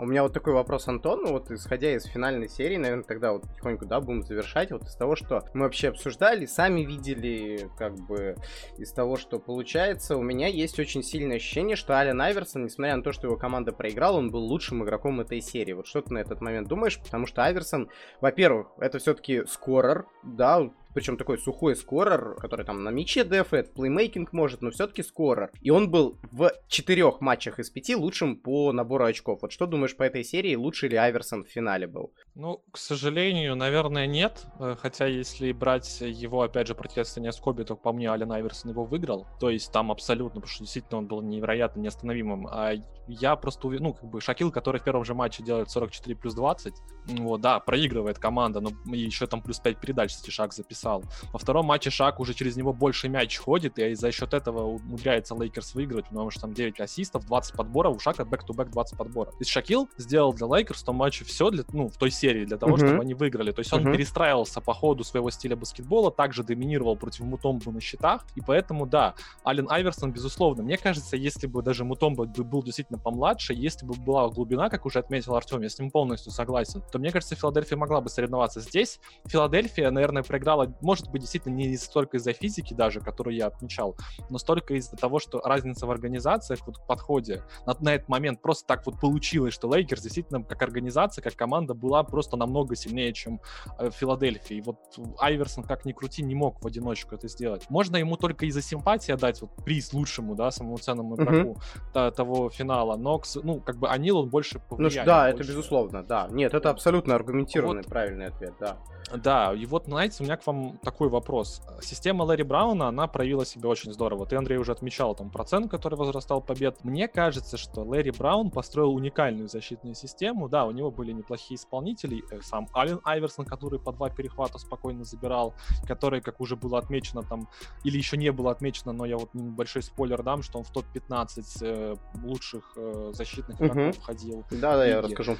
У меня вот такой вопрос, Антон, ну вот исходя из финальной серии, наверное, тогда вот потихоньку, да, будем завершать, вот из того, что мы вообще обсуждали, сами видели, как бы, из того, что получается, у меня есть очень сильное ощущение, что Ален Айверсон, несмотря на то, что его команда проиграла, он был лучшим игроком этой серии. Вот что ты на этот момент думаешь? Потому что Айверсон, во-первых, это все-таки скорер, да, причем такой сухой скорер, который там на мяче дефает, плеймейкинг может, но все-таки скорер. И он был в четырех матчах из пяти лучшим по набору очков. Вот что думаешь по этой серии, лучше ли Айверсон в финале был? Ну, к сожалению, наверное, нет. Э, хотя, если брать его, опять же, противостояние с Коби, то по мне Ален Айверсон его выиграл. То есть там абсолютно, потому что действительно он был невероятно неостановимым. А я просто уверен, ну, как бы Шакил, который в первом же матче делает 44 плюс 20, вот, да, проигрывает команда, но еще там плюс 5 передач там Шак записал. Во втором матче Шак уже через него больше мяч ходит, и за счет этого умудряется Лейкерс выигрывать, потому что там 9 ассистов, 20 подборов, у Шака back-to-back 20 подборов. То есть Шакил сделал для Лейкерс в том матче все для, ну, в той серии для того, uh-huh. чтобы они выиграли. То есть он uh-huh. перестраивался по ходу своего стиля баскетбола, также доминировал против Мутомбу на щитах, и поэтому, да, Ален Айверсон, безусловно, мне кажется, если бы даже Мутомба был действительно помладше, если бы была глубина, как уже отметил Артем, я с ним полностью согласен, то мне кажется, Филадельфия могла бы соревноваться здесь. Филадельфия, наверное, проиграла, может быть, действительно не столько из-за физики даже, которую я отмечал, но столько из-за того, что разница в организациях, вот в подходе на, на этот момент просто так вот получилось, что Лейкерс действительно как организация, как команда была просто намного сильнее, чем э, Филадельфия. И вот Айверсон, как ни крути, не мог в одиночку это сделать. Можно ему только из-за симпатии отдать вот приз лучшему, да, самому ценному игроку mm-hmm. того финала, но, ну, как бы О'Нил он больше повлияет. Ну, да, больше. это безусловно, да. Нет, это абсолютно аргументированный, вот, правильный ответ, да. Да, и вот, знаете, у меня к вам такой вопрос. Система Лэри Брауна, она проявила себя очень здорово. Ты, Андрей, уже отмечал там процент, который возрастал побед. Мне кажется, что Лэри Браун построил уникальную защитную систему. Да, у него были неплохие исполнители. Э, сам Ален Айверсон, который по два перехвата спокойно забирал, который, как уже было отмечено там, или еще не было отмечено, но я вот небольшой спойлер дам, что он в топ-15 э, лучших э, защитных игроков угу. входил. Да-да, я расскажу.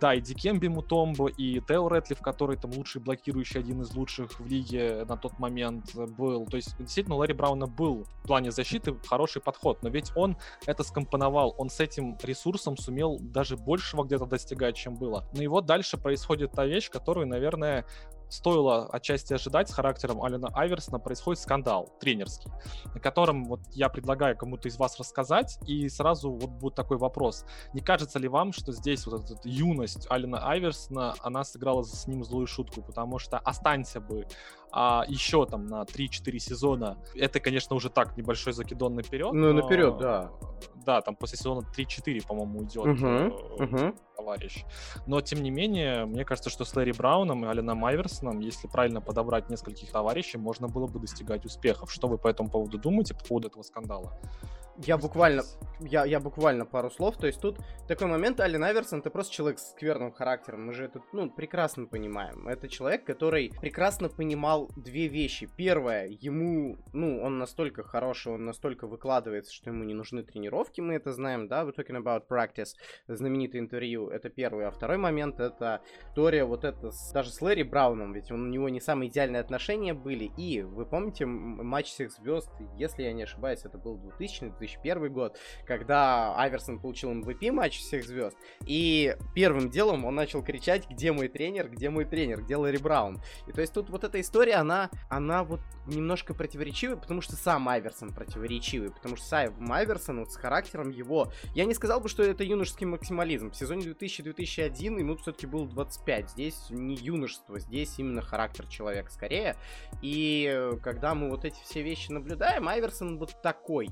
Да, и Дикемби Мутомбо, и Тео Рэтлиф, который там лучший блокирующий, один из лучших в лиге на тот момент был. То есть, действительно, у Ларри Брауна был в плане защиты хороший подход, но ведь он это скомпоновал, он с этим ресурсом сумел даже большего где-то достигать, чем было. Ну и вот дальше происходит та вещь, которую, наверное, стоило отчасти ожидать с характером Алина Айверсона, происходит скандал тренерский, на котором вот я предлагаю кому-то из вас рассказать, и сразу вот будет такой вопрос. Не кажется ли вам, что здесь вот эта юность Алина Айверсона, она сыграла с ним злую шутку, потому что останься бы а, еще там на 3-4 сезона, это, конечно, уже так, небольшой закидон наперед. Ну, но... наперед, да. Да, там после сезона 3-4, по-моему, идет uh-huh, uh-huh. товарищ. Но, тем не менее, мне кажется, что с Лэри Брауном и Аленом Айверсоном, если правильно подобрать нескольких товарищей, можно было бы достигать успехов. Что вы по этому поводу думаете, по поводу этого скандала? Я буквально, я, я буквально пару слов. То есть тут такой момент, Ален Аверсон, ты просто человек с скверным характером. Мы же это, ну, прекрасно понимаем. Это человек, который прекрасно понимал две вещи. Первое, ему, ну, он настолько хороший, он настолько выкладывается, что ему не нужны тренировки, мы это знаем, да, we're talking about practice, знаменитое интервью, это первый. А второй момент, это история вот это, с, даже с Лэри Брауном, ведь он, у него не самые идеальные отношения были. И, вы помните, матч всех звезд, если я не ошибаюсь, это был 2000 2001 год, когда Айверсон получил MVP матч всех звезд, и первым делом он начал кричать, где мой тренер, где мой тренер, где Ларри Браун. И то есть тут вот эта история, она, она вот немножко противоречивая, потому что сам Айверсон противоречивый, потому что сам Айверсон вот с характером его, я не сказал бы, что это юношеский максимализм. В сезоне 2000-2001 ему все-таки было 25. Здесь не юношество, здесь именно характер человека скорее. И когда мы вот эти все вещи наблюдаем, Айверсон вот такой.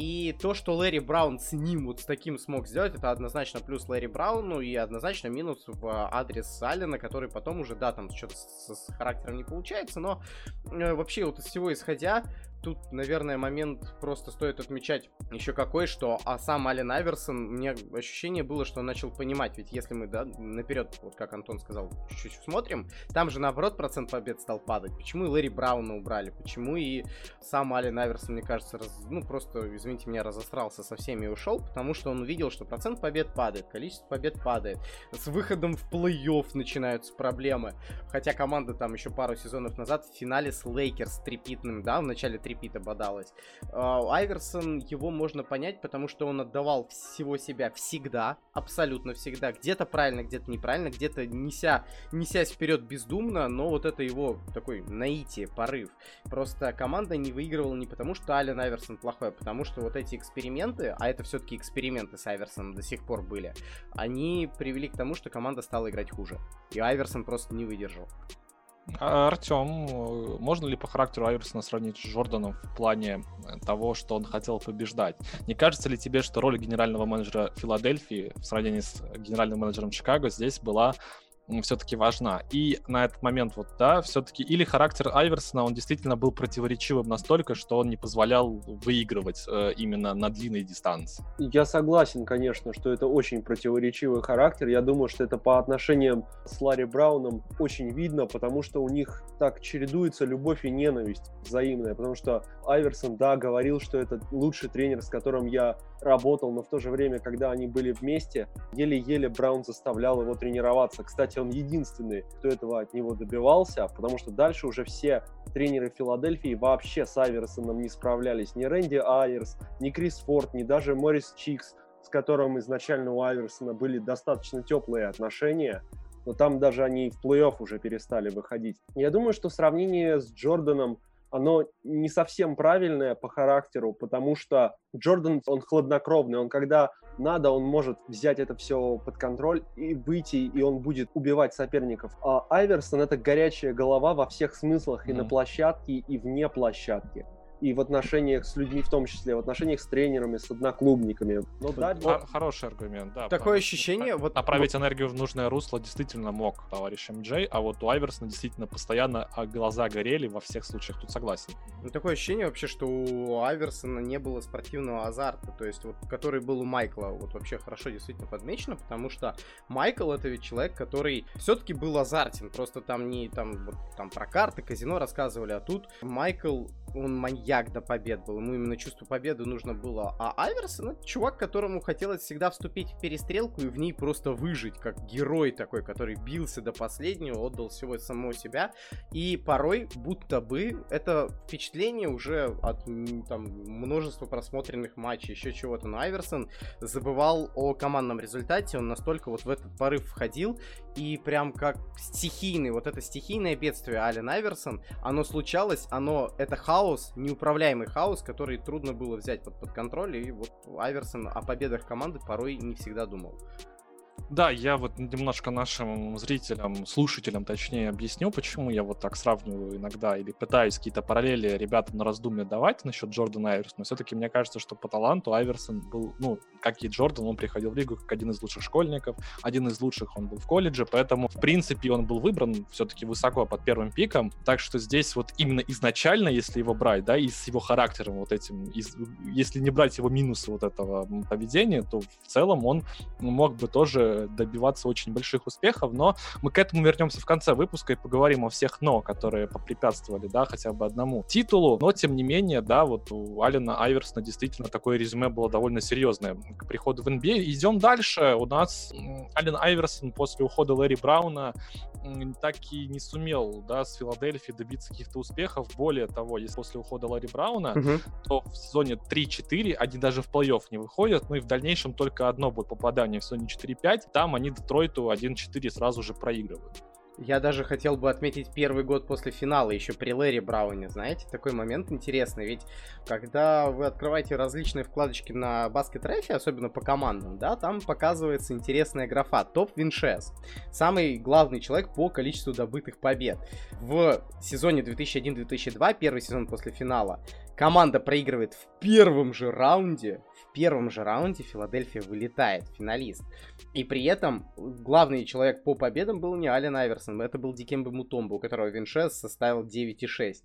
И то, что Лэри Браун с ним вот с таким смог сделать, это однозначно плюс Лэри Брауну и однозначно минус в адрес Аллена, который потом уже, да, там что-то с, с характером не получается, но э, вообще вот из всего исходя, тут, наверное, момент просто стоит отмечать еще какой, что а сам Ален Айверсон, мне ощущение было, что он начал понимать, ведь если мы, да, наперед, вот как Антон сказал, чуть-чуть смотрим, там же, наоборот, процент побед стал падать. Почему и Лэри Брауна убрали? Почему и сам Ален Айверсон, мне кажется, раз, ну, просто, извините меня, разосрался со всеми и ушел, потому что он увидел, что процент побед падает, количество побед падает. С выходом в плей-офф начинаются проблемы. Хотя команда там еще пару сезонов назад в финале с Лейкерс three-peat'ным, да, в начале three-peat'а бодалась. А, Айверсон, его можно понять, потому что он отдавал всего себя всегда, абсолютно всегда. Где-то правильно, где-то неправильно, где-то неся, несясь вперед бездумно, но вот это его такой наитие, порыв. Просто команда не выигрывала не потому, что Ален Айверсон плохой, а потому что вот эти эксперименты, а это все-таки эксперименты с Айверсоном до сих пор были, они привели к тому, что команда стала играть хуже. И Айверсон просто не выдержал. А, Артем, можно ли по характеру Айверсона сравнить с Джорданом в плане того, что он хотел побеждать? Не кажется ли тебе, что роль генерального менеджера Филадельфии в сравнении с генеральным менеджером Чикаго здесь была все-таки важна. И на этот момент вот, да, все-таки или характер Айверсона, он действительно был противоречивым настолько, что он не позволял выигрывать э, именно на длинной дистанции. Я согласен, конечно, что это очень противоречивый характер. Я думаю, что это по отношениям с Ларри Брауном очень видно, потому что у них так чередуется любовь и ненависть взаимная, потому что Айверсон, да, говорил, что это лучший тренер, с которым я работал, но в то же время, когда они были вместе, еле-еле Браун заставлял его тренироваться. Кстати, он единственный, кто этого от него добивался, потому что дальше уже все тренеры Филадельфии вообще с Айверсоном не справлялись. Ни Рэнди Айерс, ни Крис Форд, ни даже Морис Чикс, с которым изначально у Айверсона были достаточно теплые отношения, но там даже они в плей-офф уже перестали выходить. Я думаю, что сравнение с Джорданом оно не совсем правильное по характеру, потому что Джордан, он хладнокровный, он когда надо, он может взять это все под контроль и выйти, и он будет убивать соперников. А Айверсон — это горячая голова во всех смыслах mm-hmm. и на площадке, и вне площадки и в отношениях с людьми в том числе, в отношениях с тренерами, с одноклубниками. Ну, да, вот... Хороший аргумент, да. Такое ощущение... Вот, направить вот... энергию в нужное русло действительно мог товарищ МД, а вот у Айверсона действительно постоянно а, глаза горели во всех случаях, тут согласен. Ну, такое ощущение вообще, что у Айверсона не было спортивного азарта, то есть вот который был у Майкла, вот вообще хорошо действительно подмечено, потому что Майкл это ведь человек, который все-таки был азартен, просто там не там вот там про карты, казино рассказывали, а тут Майкл он маньяк до побед был, ему именно чувство победы нужно было. А Айверсон это чувак, которому хотелось всегда вступить в перестрелку и в ней просто выжить, как герой такой, который бился до последнего, отдал всего самого себя. И порой, будто бы, это впечатление уже от там, множества просмотренных матчей, еще чего-то. Но Айверсон забывал о командном результате, он настолько вот в этот порыв входил, и прям как стихийный, вот это стихийное бедствие Ален Айверсон, оно случалось, оно, это хаос, неуправляемый хаос, который трудно было взять под, под контроль, и вот Айверсон о победах команды порой не всегда думал. Да, я вот немножко нашим зрителям, слушателям, точнее, объясню, почему я вот так сравниваю иногда или пытаюсь какие-то параллели ребятам на раздумье давать насчет Джордана Айверсона. Все-таки мне кажется, что по таланту Айверсон был, ну, как и Джордан, он приходил в лигу как один из лучших школьников, один из лучших он был в колледже, поэтому, в принципе, он был выбран все-таки высоко под первым пиком, так что здесь вот именно изначально, если его брать, да, и с его характером вот этим, из, если не брать его минусы вот этого поведения, то в целом он мог бы тоже добиваться очень больших успехов, но мы к этому вернемся в конце выпуска и поговорим о всех «но», которые попрепятствовали, да, хотя бы одному титулу, но тем не менее, да, вот у Алина Айверсона действительно такое резюме было довольно серьезное к приходу в NBA. Идем дальше, у нас Ален Айверсон после ухода Лэри Брауна так и не сумел, да, с Филадельфией добиться каких-то успехов. Более того, если после ухода Ларри Брауна, uh-huh. то в сезоне 3-4 они даже в плей-офф не выходят, ну и в дальнейшем только одно будет попадание в сезоне 4-5. Там они Детройту 1-4 сразу же проигрывают. Я даже хотел бы отметить первый год после финала, еще при Лэри Брауне, знаете, такой момент интересный, ведь когда вы открываете различные вкладочки на баскет рефе, особенно по командам, да, там показывается интересная графа, топ виншес, самый главный человек по количеству добытых побед. В сезоне 2001-2002, первый сезон после финала, команда проигрывает в первом же раунде, в первом же раунде Филадельфия вылетает, финалист. И при этом главный человек по победам был не Ален Айверсон, это был Дикембе Мутомбо, у которого Виншес составил 9,6.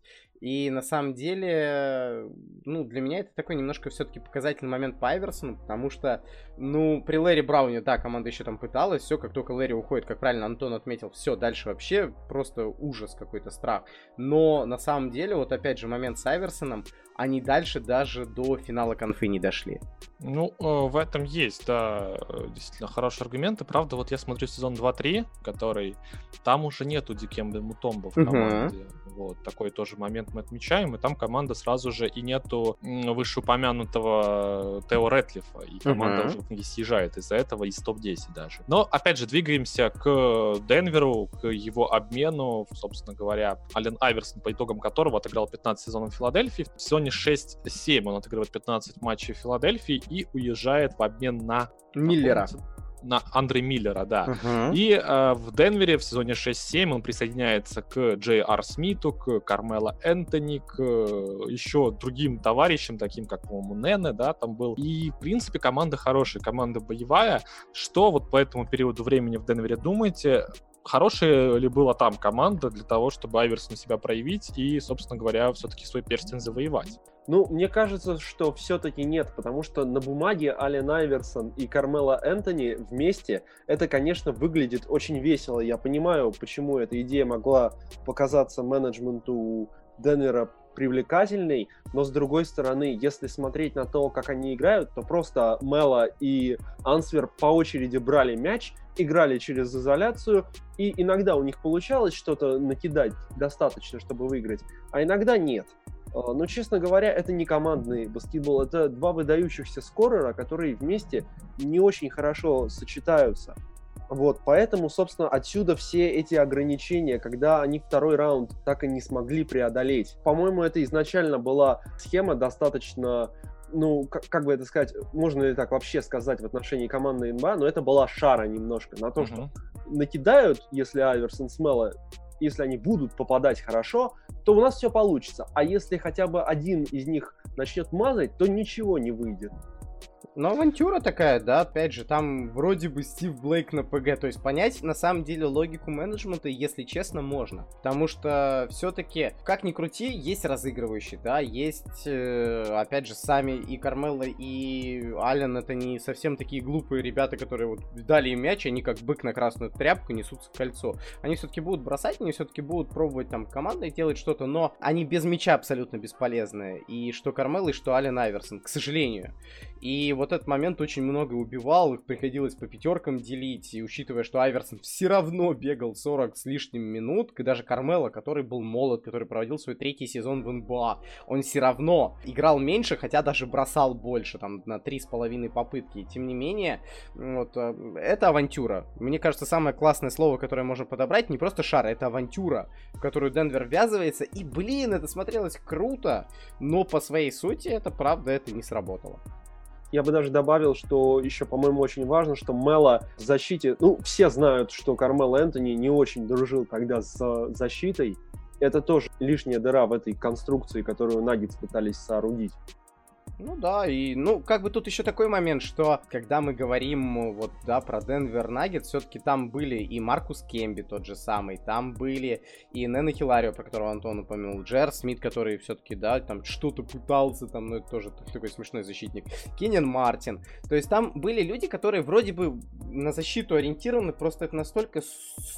И на самом деле, ну, для меня это такой немножко все-таки показательный момент по Айверсону, потому что, ну, при Лэри Брауне, да, команда еще там пыталась, все, как только Лэри уходит, как правильно Антон отметил, все, дальше вообще просто ужас какой-то, страх. Но на самом деле, вот опять же, момент с Айверсоном, они дальше даже до финала конфы не дошли. Ну, э, в этом есть, да, действительно хорошие аргументы. Правда, вот я смотрю сезон 2-3, который... Там уже нету Дикембе Мутомба в команде. Uh-huh. Вот, такой тоже момент мы отмечаем, и там команда сразу же и нету вышеупомянутого Тео Ретлифа, и команда uh-huh. уже съезжает из-за этого из топ-10 даже. Но, опять же, двигаемся к Денверу, к его обмену, собственно говоря, Ален Айверсон, по итогам которого отыграл 15 сезонов в Филадельфии. В сезоне 6-7 он отыгрывает 15 матчей в Филадельфии и уезжает в обмен на... Миллера на Андре Миллера, да. Uh-huh. И э, в Денвере в сезоне 6-7 он присоединяется к Джей Ар Смиту, к Кармела Энтони, к э, еще другим товарищам, таким как, по-моему, Нене, да, там был. И, в принципе, команда хорошая, команда боевая. Что вот по этому периоду времени в Денвере думаете? Хорошая ли была там команда для того, чтобы Айверсону себя проявить и, собственно говоря, все-таки свой перстень завоевать? Ну, мне кажется, что все-таки нет, потому что на бумаге Ален Айверсон и Кармела Энтони вместе, это, конечно, выглядит очень весело. Я понимаю, почему эта идея могла показаться менеджменту Денвера привлекательный, но с другой стороны, если смотреть на то, как они играют, то просто Мела и Ансвер по очереди брали мяч, играли через изоляцию, и иногда у них получалось что-то накидать достаточно, чтобы выиграть, а иногда нет. А, но, честно говоря, это не командный баскетбол, это два выдающихся скорера, которые вместе не очень хорошо сочетаются. Вот, поэтому, собственно, отсюда все эти ограничения, когда они второй раунд так и не смогли преодолеть. По-моему, это изначально была схема достаточно ну, как, как бы это сказать, можно ли так вообще сказать в отношении команды НБА, но это была шара немножко на то, uh-huh. что накидают, если Айверсон с Мелло, если они будут попадать хорошо, то у нас все получится. А если хотя бы один из них начнет мазать, то ничего не выйдет. Ну, авантюра такая, да, опять же, там вроде бы Стив Блейк на ПГ, то есть понять на самом деле логику менеджмента, если честно, можно. Потому что все-таки, как ни крути, есть разыгрывающие, да, есть, э, опять же, сами и Кармелла, и Ален, это не совсем такие глупые ребята, которые вот дали им мяч, они как бык на красную тряпку несутся в кольцо. Они все-таки будут бросать, они все-таки будут пробовать там командой делать что-то, но они без мяча абсолютно бесполезны. И что Кармелла, и что Ален Айверсон, к сожалению. И вот этот момент очень много убивал, их приходилось по пятеркам делить, и учитывая, что Айверсон все равно бегал 40 с лишним минут, и даже Кармела, который был молод, который проводил свой третий сезон в НБА, он все равно играл меньше, хотя даже бросал больше, там, на три с половиной попытки. И, тем не менее, вот, э, это авантюра. Мне кажется, самое классное слово, которое можно подобрать, не просто шар, это авантюра, в которую Денвер ввязывается, и, блин, это смотрелось круто, но по своей сути, это правда, это не сработало. Я бы даже добавил, что еще, по-моему, очень важно, что Мела в защите... Ну, все знают, что Кармел Энтони не очень дружил тогда с защитой. Это тоже лишняя дыра в этой конструкции, которую Наггетс пытались соорудить. Ну да, и ну как бы тут еще такой момент, что когда мы говорим вот да про Денвер Наггет, все-таки там были и Маркус Кемби тот же самый, там были и Нена Хиларио, про которого Антон упомянул, Джер Смит, который все-таки да там что-то пытался, там, ну это тоже такой смешной защитник, Кеннин Мартин, то есть там были люди, которые вроде бы на защиту ориентированы, просто это настолько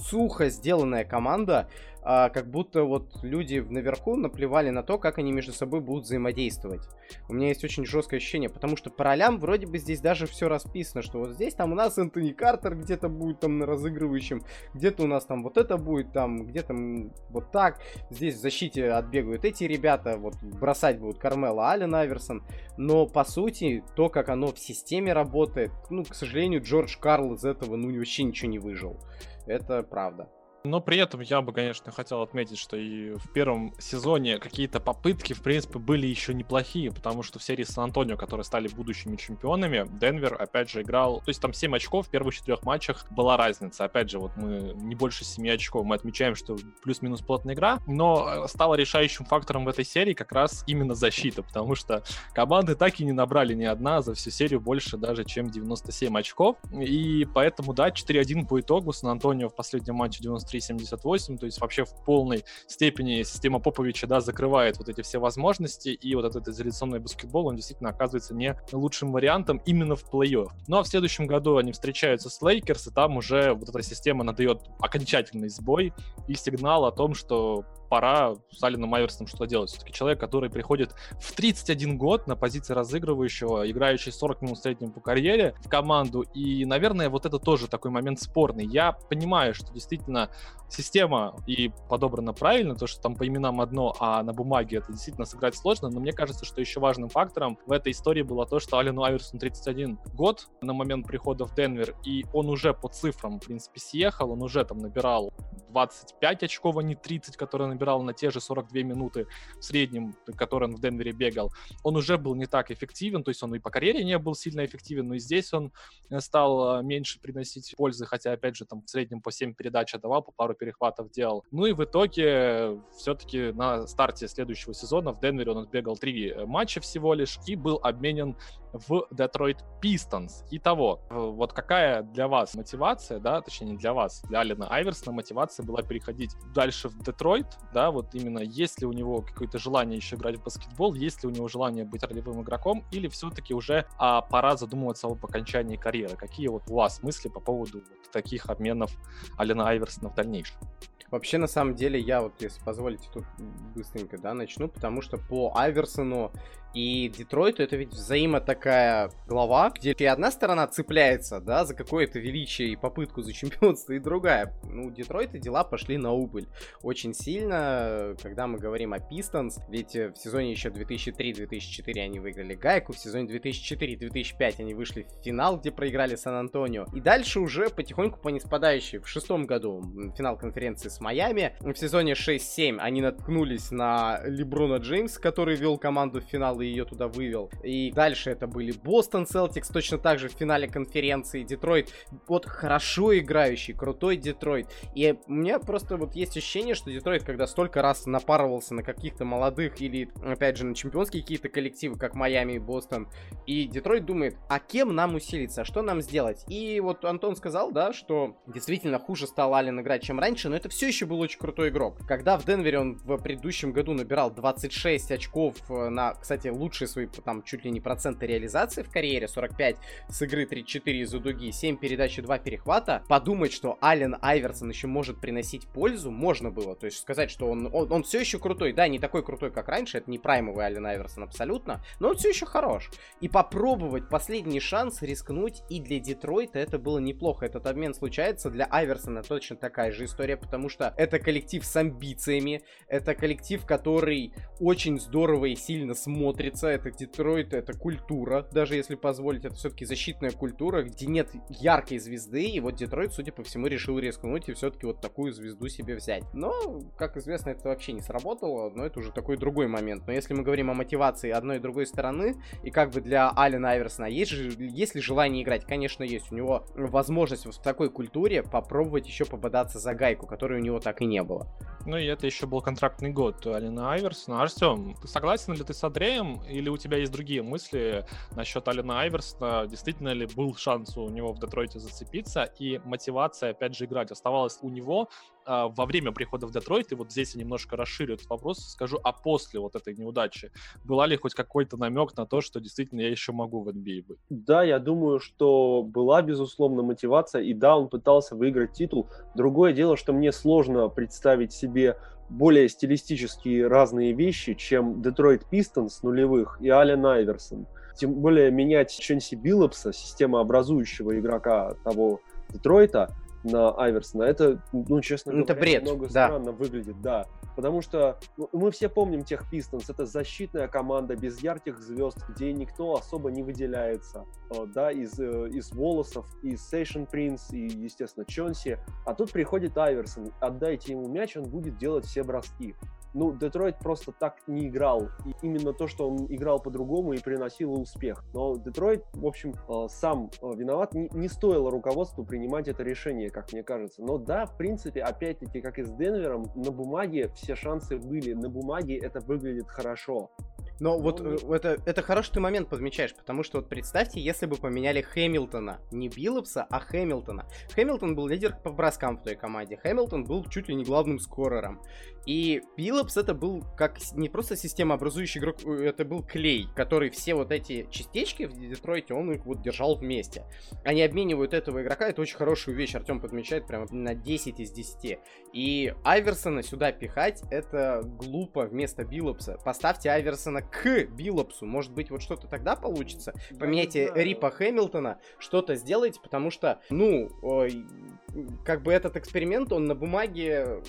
сухо сделанная команда, а, как будто вот люди наверху наплевали на то, как они между собой будут взаимодействовать. У меня есть очень жесткое ощущение, потому что по ролям вроде бы здесь даже все расписано, что вот здесь там у нас Антони Картер где-то будет там на разыгрывающем, где-то у нас там вот это будет, там где-то вот так, здесь в защите отбегают эти ребята, вот бросать будут Кармела, Ален Айверсон, но по сути то, как оно в системе работает, ну, к сожалению, Джордж Карл из этого, ну, вообще ничего не выжил. Это правда. Но при этом я бы, конечно, хотел отметить, что и в первом сезоне какие-то попытки, в принципе, были еще неплохие, потому что в серии Сан-Антонио, которые стали будущими чемпионами, Денвер, опять же, играл... То есть там 7 очков в первых четырех матчах была разница. Опять же, вот мы не больше 7 очков, мы отмечаем, что плюс-минус плотная игра, но стало решающим фактором в этой серии как раз именно защита, потому что команды так и не набрали ни одна за всю серию больше даже, чем 97 очков. И поэтому, да, 4-1 по итогу Сан-Антонио в последнем матче 93:78, то есть вообще в полной степени система Поповича, да, закрывает вот эти все возможности, и вот этот изоляционный баскетбол, он действительно оказывается не лучшим вариантом именно в плей-офф. Ну а в следующем году они встречаются с Лейкерс, и там уже вот эта система дает окончательный сбой и сигнал о том, что пора с Алленом Айверсоном что делать. Все-таки человек, который приходит в 31 год на позиции разыгрывающего, играющий 40 минут в среднем по карьере в команду. И, наверное, вот это тоже такой момент спорный. Я понимаю, что действительно система и подобрана правильно, то, что там по именам одно, а на бумаге это действительно сыграть сложно, но мне кажется, что еще важным фактором в этой истории было то, что Алену Айверсону 31 год на момент прихода в Денвер, и он уже по цифрам, в принципе, съехал, он уже там набирал 25 очков, а не 30, которые набирал на те же 42 минуты в среднем, которые он в Денвере бегал. Он уже был не так эффективен, то есть он и по карьере не был сильно эффективен, но и здесь он э, стал э, меньше приносить пользы, хотя, опять же, там в среднем по 7 передач отдавал, по пару перехватов делал. Ну и в итоге все-таки на старте следующего сезона в Денвере он отбегал три э, матча всего лишь и был обменен в Детройт Пистонс. Итого, вот какая для вас мотивация, да, точнее не для вас, для Алина Айверсона мотивация была переходить дальше в Детройт, да, вот именно есть ли у него какое-то желание еще играть в баскетбол, есть ли у него желание быть ролевым игроком, или все-таки уже а, пора задумываться об окончании карьеры. Какие вот у вас мысли по поводу вот таких обменов Алина Айверсона в дальнейшем? Вообще, на самом деле, я вот, если позволите, тут быстренько, да, начну, потому что по Айверсону и Детройту это ведь взаимо такая глава, где и одна сторона цепляется, да, за какое-то величие и попытку за чемпионство, и другая. Ну, у Детройта дела пошли на убыль очень сильно, когда мы говорим о Пистонс, ведь в сезоне еще 2003-2004 они выиграли Гайку, в сезоне 2004-2005 они вышли в финал, где проиграли Сан-Антонио, и дальше уже потихоньку по неспадающей. В шестом году финал конференции с Майами, в сезоне 6-7 они наткнулись на Леброна Джеймс, который вел команду в финал и ее туда вывел. И дальше это были Бостон Селтикс, точно так же в финале конференции, Детройт. Вот хорошо играющий, крутой Детройт. И у меня просто вот есть ощущение, что Детройт, когда столько раз напарывался на каких-то молодых или, опять же, на чемпионские какие-то коллективы, как Майами и Бостон, и Детройт думает, а кем нам усилиться, что нам сделать? И вот Антон сказал, да, что действительно хуже стал Ален играть, чем раньше, но это все еще был очень крутой игрок. Когда в Денвере он в предыдущем году набирал 26 очков э, на, кстати, лучшие свои там чуть ли не проценты реализации в карьере, 45 с игры 34 из-за дуги, 7 передач и 2 перехвата, подумать, что Ален Айверсон еще может приносить пользу, можно было. То есть сказать, что он, он, он все еще крутой. Да, не такой крутой, как раньше, это не праймовый Ален Айверсон абсолютно, но он все еще хорош. И попробовать последний шанс рискнуть и для Детройта это было неплохо. Этот обмен случается для Айверсона точно такая же история, потому что это коллектив с амбициями, это коллектив, который очень здорово и сильно смотрит смотрится, это Детройт, это культура, даже если позволить, это все-таки защитная культура, где нет яркой звезды, и вот Детройт, судя по всему, решил рискнуть и все-таки вот такую звезду себе взять. Но, как известно, это вообще не сработало, но это уже такой другой момент. Но если мы говорим о мотивации одной и другой стороны, и как бы для Алина Айверсона, есть, же, есть ли желание играть? Конечно, есть. У него возможность в такой культуре попробовать еще пободаться за гайку, которой у него так и не было. Ну и это еще был контрактный год Алина Айверсона. Артем, согласен ли ты с Андреем или у тебя есть другие мысли насчет Алина Айверсона? Действительно ли был шанс у него в Детройте зацепиться? И мотивация, опять же, играть оставалась у него а, во время прихода в Детройт, и вот здесь я немножко расширю этот вопрос, скажу, а после вот этой неудачи, была ли хоть какой-то намек на то, что действительно я еще могу в NBA быть? Да, я думаю, что была, безусловно, мотивация, и да, он пытался выиграть титул. Другое дело, что мне сложно представить себе более стилистически разные вещи, чем Детройт Пистонс нулевых и Ален Айверсон. Тем более менять Ченси Биллопса, системообразующего игрока того Детройта, на Айверсона, это, ну, честно это говоря, бред, немного да. странно выглядит, да. Потому что ну, мы все помним тех Пистонс, это защитная команда без ярких звезд, где никто особо не выделяется, э, да, из, э, из Волосов, из Сейшн Принц и, естественно, Чонси. А тут приходит Айверсон, отдайте ему мяч, он будет делать все броски ну, Детройт просто так не играл. И именно то, что он играл по-другому и приносил успех. Но Детройт, в общем, э, сам э, виноват. Не, не стоило руководству принимать это решение, как мне кажется. Но да, в принципе, опять-таки, как и с Денвером, на бумаге все шансы были. На бумаге это выглядит хорошо. Но ну, вот э, это, это хороший ты момент подмечаешь, потому что вот представьте, если бы поменяли Хэмилтона, не Биллопса, а Хэмилтона. Хэмилтон был лидер по броскам в той команде, Хэмилтон был чуть ли не главным скорером. И Биллопс это был как не просто система образующий игрок, это был клей, который все вот эти частички в Детройте, он их вот держал вместе. Они обменивают этого игрока, это очень хорошую вещь, Артем подмечает прямо на 10 из 10. И Айверсона сюда пихать, это глупо вместо Биллопса. Поставьте Айверсона к Биллопсу, может быть вот что-то тогда получится. Поменяйте Рипа Хэмилтона, что-то сделайте, потому что, ну, как бы этот эксперимент, он на бумаге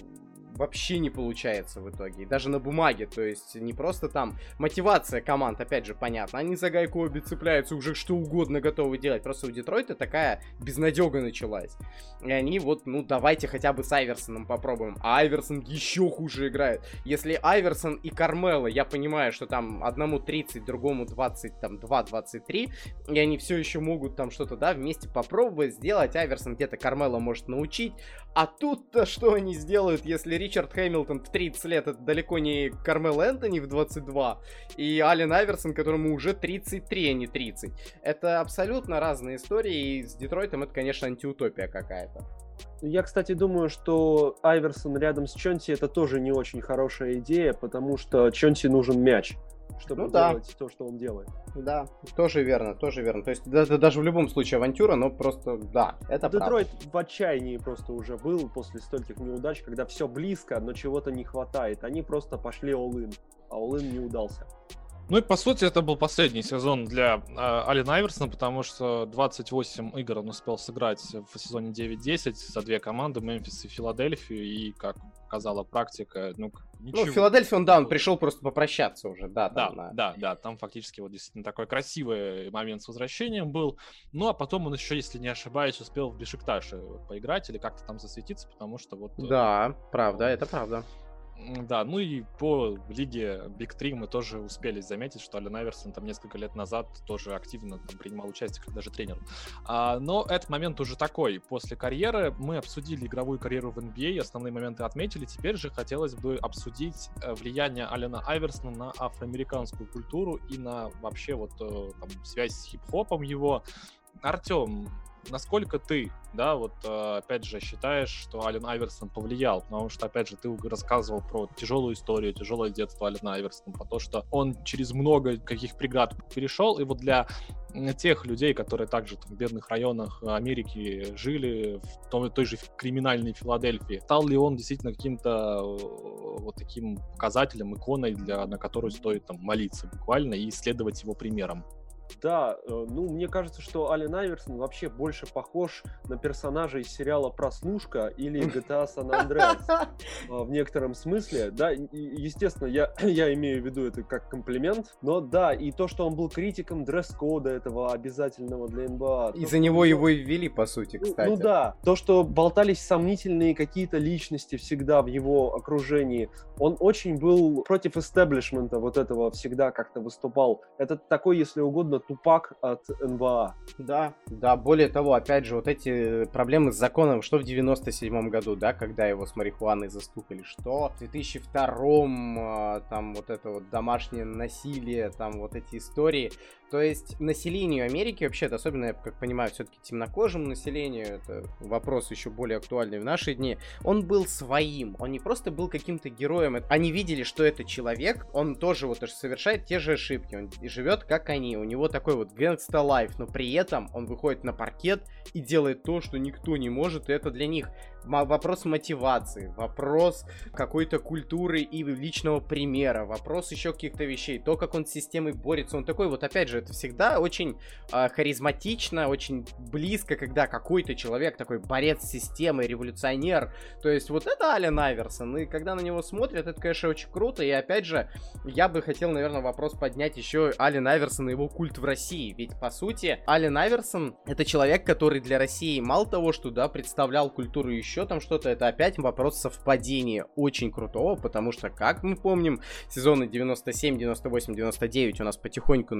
вообще не получается в итоге. И даже на бумаге. То есть не просто там мотивация команд, опять же, понятно. Они за гайку обе цепляются, уже что угодно готовы делать. Просто у Детройта такая безнадега началась. И они вот, ну, давайте хотя бы с Айверсоном попробуем. А Айверсон еще хуже играет. Если Айверсон и Кармела, я понимаю, что там одному 30, другому 20, там 2-23, и они все еще могут там что-то, да, вместе попробовать сделать. Айверсон где-то Кармела может научить. А тут-то что они сделают, если Ричард Хэмилтон в 30 лет, это далеко не Кармел Энтони в 22, и Ален Айверсон, которому уже 33, а не 30. Это абсолютно разные истории, и с Детройтом это, конечно, антиутопия какая-то. Я, кстати, думаю, что Айверсон рядом с Чонти это тоже не очень хорошая идея, потому что Чонти нужен мяч чтобы ну, делать да. то, что он делает. Да, тоже верно, тоже верно. То есть это даже в любом случае авантюра, но просто да, это Детройт правда. в отчаянии просто уже был после стольких неудач, когда все близко, но чего-то не хватает. Они просто пошли all-in, а all-in не удался. Ну и по сути это был последний сезон для э, Алина Айверсона, потому что 28 игр он успел сыграть в сезоне 9-10 за две команды, Мемфис и Филадельфию, и как показала практика, ну, ничего. Ну, в Филадельфии он, да, он пришел просто попрощаться уже, да. Да, на... да, да, там фактически вот действительно такой красивый момент с возвращением был. Ну, а потом он еще, если не ошибаюсь, успел в Бешикташе поиграть или как-то там засветиться, потому что вот... Э, да, правда, это правда. Да, ну и по лиге Big 3 мы тоже успели заметить, что Ален Айверсон там несколько лет назад тоже активно там, принимал участие, даже тренер. А, но этот момент уже такой. После карьеры мы обсудили игровую карьеру в NBA, а, основные моменты отметили. Теперь же хотелось бы обсудить э, влияние Алена Айверсона на афроамериканскую культуру и на вообще вот э, там, связь с хип-хопом его. Артем, насколько ты, да, вот э, опять же считаешь, что Ален Айверсон повлиял, потому что, опять же, ты рассказывал про тяжелую историю, тяжелое детство Алена Айверсона, про то, что он через много каких преград перешел, и вот для тех людей, которые также там, в бедных районах Америки жили, в той, той же криминальной Филадельфии, стал ли он действительно каким-то э, вот таким показателем, иконой, для, на которую стоит там молиться буквально и следовать его примерам? Да, э, ну, мне кажется, что Ален Айверсон вообще больше похож на персонажа из сериала «Прослушка» или GTA San Andreas в некотором смысле. Да, естественно, я, [CLEARS THROAT] я имею в виду это как комплимент, но да, и то, что он был критиком дресс-кода этого обязательного для НБА. Из-за него его и ввели, по сути, ну, кстати. Ну, ну да, то, что болтались сомнительные какие-то личности всегда в его окружении, он очень был против истеблишмента вот этого всегда как-то выступал. Это такой, если угодно, условно тупак от НВА. Да, да, более того, опять же, вот эти проблемы с законом, что в 97 году, да, когда его с марихуаной застукали, что в 2002 а, там вот это вот домашнее насилие, там вот эти истории, то есть населению Америки, вообще, особенно, я как понимаю, все-таки темнокожему населению, это вопрос еще более актуальный в наши дни, он был своим, он не просто был каким-то героем, они видели, что это человек, он тоже вот совершает те же ошибки, он живет как они, у него такой вот gangsta life, но при этом он выходит на паркет и делает то, что никто не может, и это для них вопрос мотивации, вопрос какой-то культуры и личного примера, вопрос еще каких-то вещей, то, как он с системой борется, он такой вот, опять же, это всегда очень э, харизматично, очень близко, когда какой-то человек такой борец с системой, революционер, то есть вот это Ален Айверсон, и когда на него смотрят, это, конечно, очень круто, и опять же, я бы хотел, наверное, вопрос поднять еще Ален Айверсон и его культ в России, ведь, по сути, Ален Айверсон это человек, который для России мало того, что, да, представлял культуру еще там что-то, это опять вопрос совпадения. Очень крутого, потому что, как мы помним, сезоны 97, 98, 99 у нас потихоньку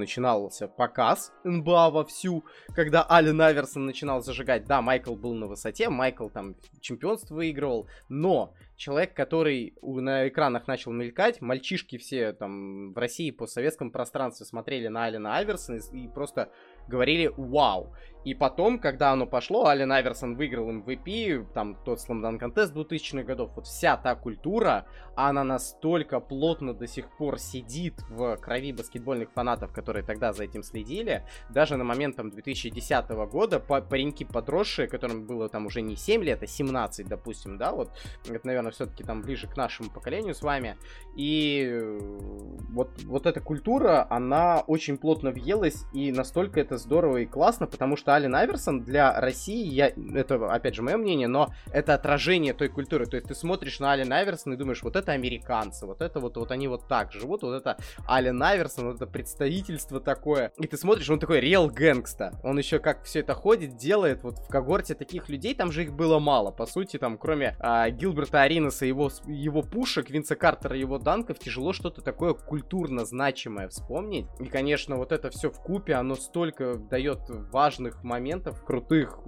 начинался показ НБА вовсю, когда Ален Аверсон начинал зажигать. Да, Майкл был на высоте, Майкл там чемпионство выигрывал, но человек, который на экранах начал мелькать, мальчишки все там в России по советскому пространству смотрели на Алина Аверсона и просто говорили «Вау!». И потом, когда оно пошло, Ален Айверсон выиграл MVP, там тот Slam Contest 2000-х годов, вот вся та культура, она настолько плотно до сих пор сидит в крови баскетбольных фанатов, которые тогда за этим следили, даже на момент там 2010 года пареньки подросшие, которым было там уже не 7 лет, а 17, допустим, да, вот, это, наверное, все-таки там ближе к нашему поколению с вами, и э, вот, вот эта культура, она очень плотно въелась, и настолько это здорово и классно, потому что Ален Айверсон для России, я, это опять же мое мнение, но это отражение той культуры. То есть ты смотришь на Ален Айверсона и думаешь, вот это американцы, вот это вот, вот они вот так живут, вот это Ален Айверсон, вот это представительство такое. И ты смотришь, он такой реал гэнгста. Он еще как все это ходит, делает вот в когорте таких людей, там же их было мало. По сути, там кроме а, Гилберта Ариноса, его, его пушек, Винса Картера, его данков, тяжело что-то такое культурно значимое вспомнить. И, конечно, вот это все в купе, оно столько дает важных моментов крутых.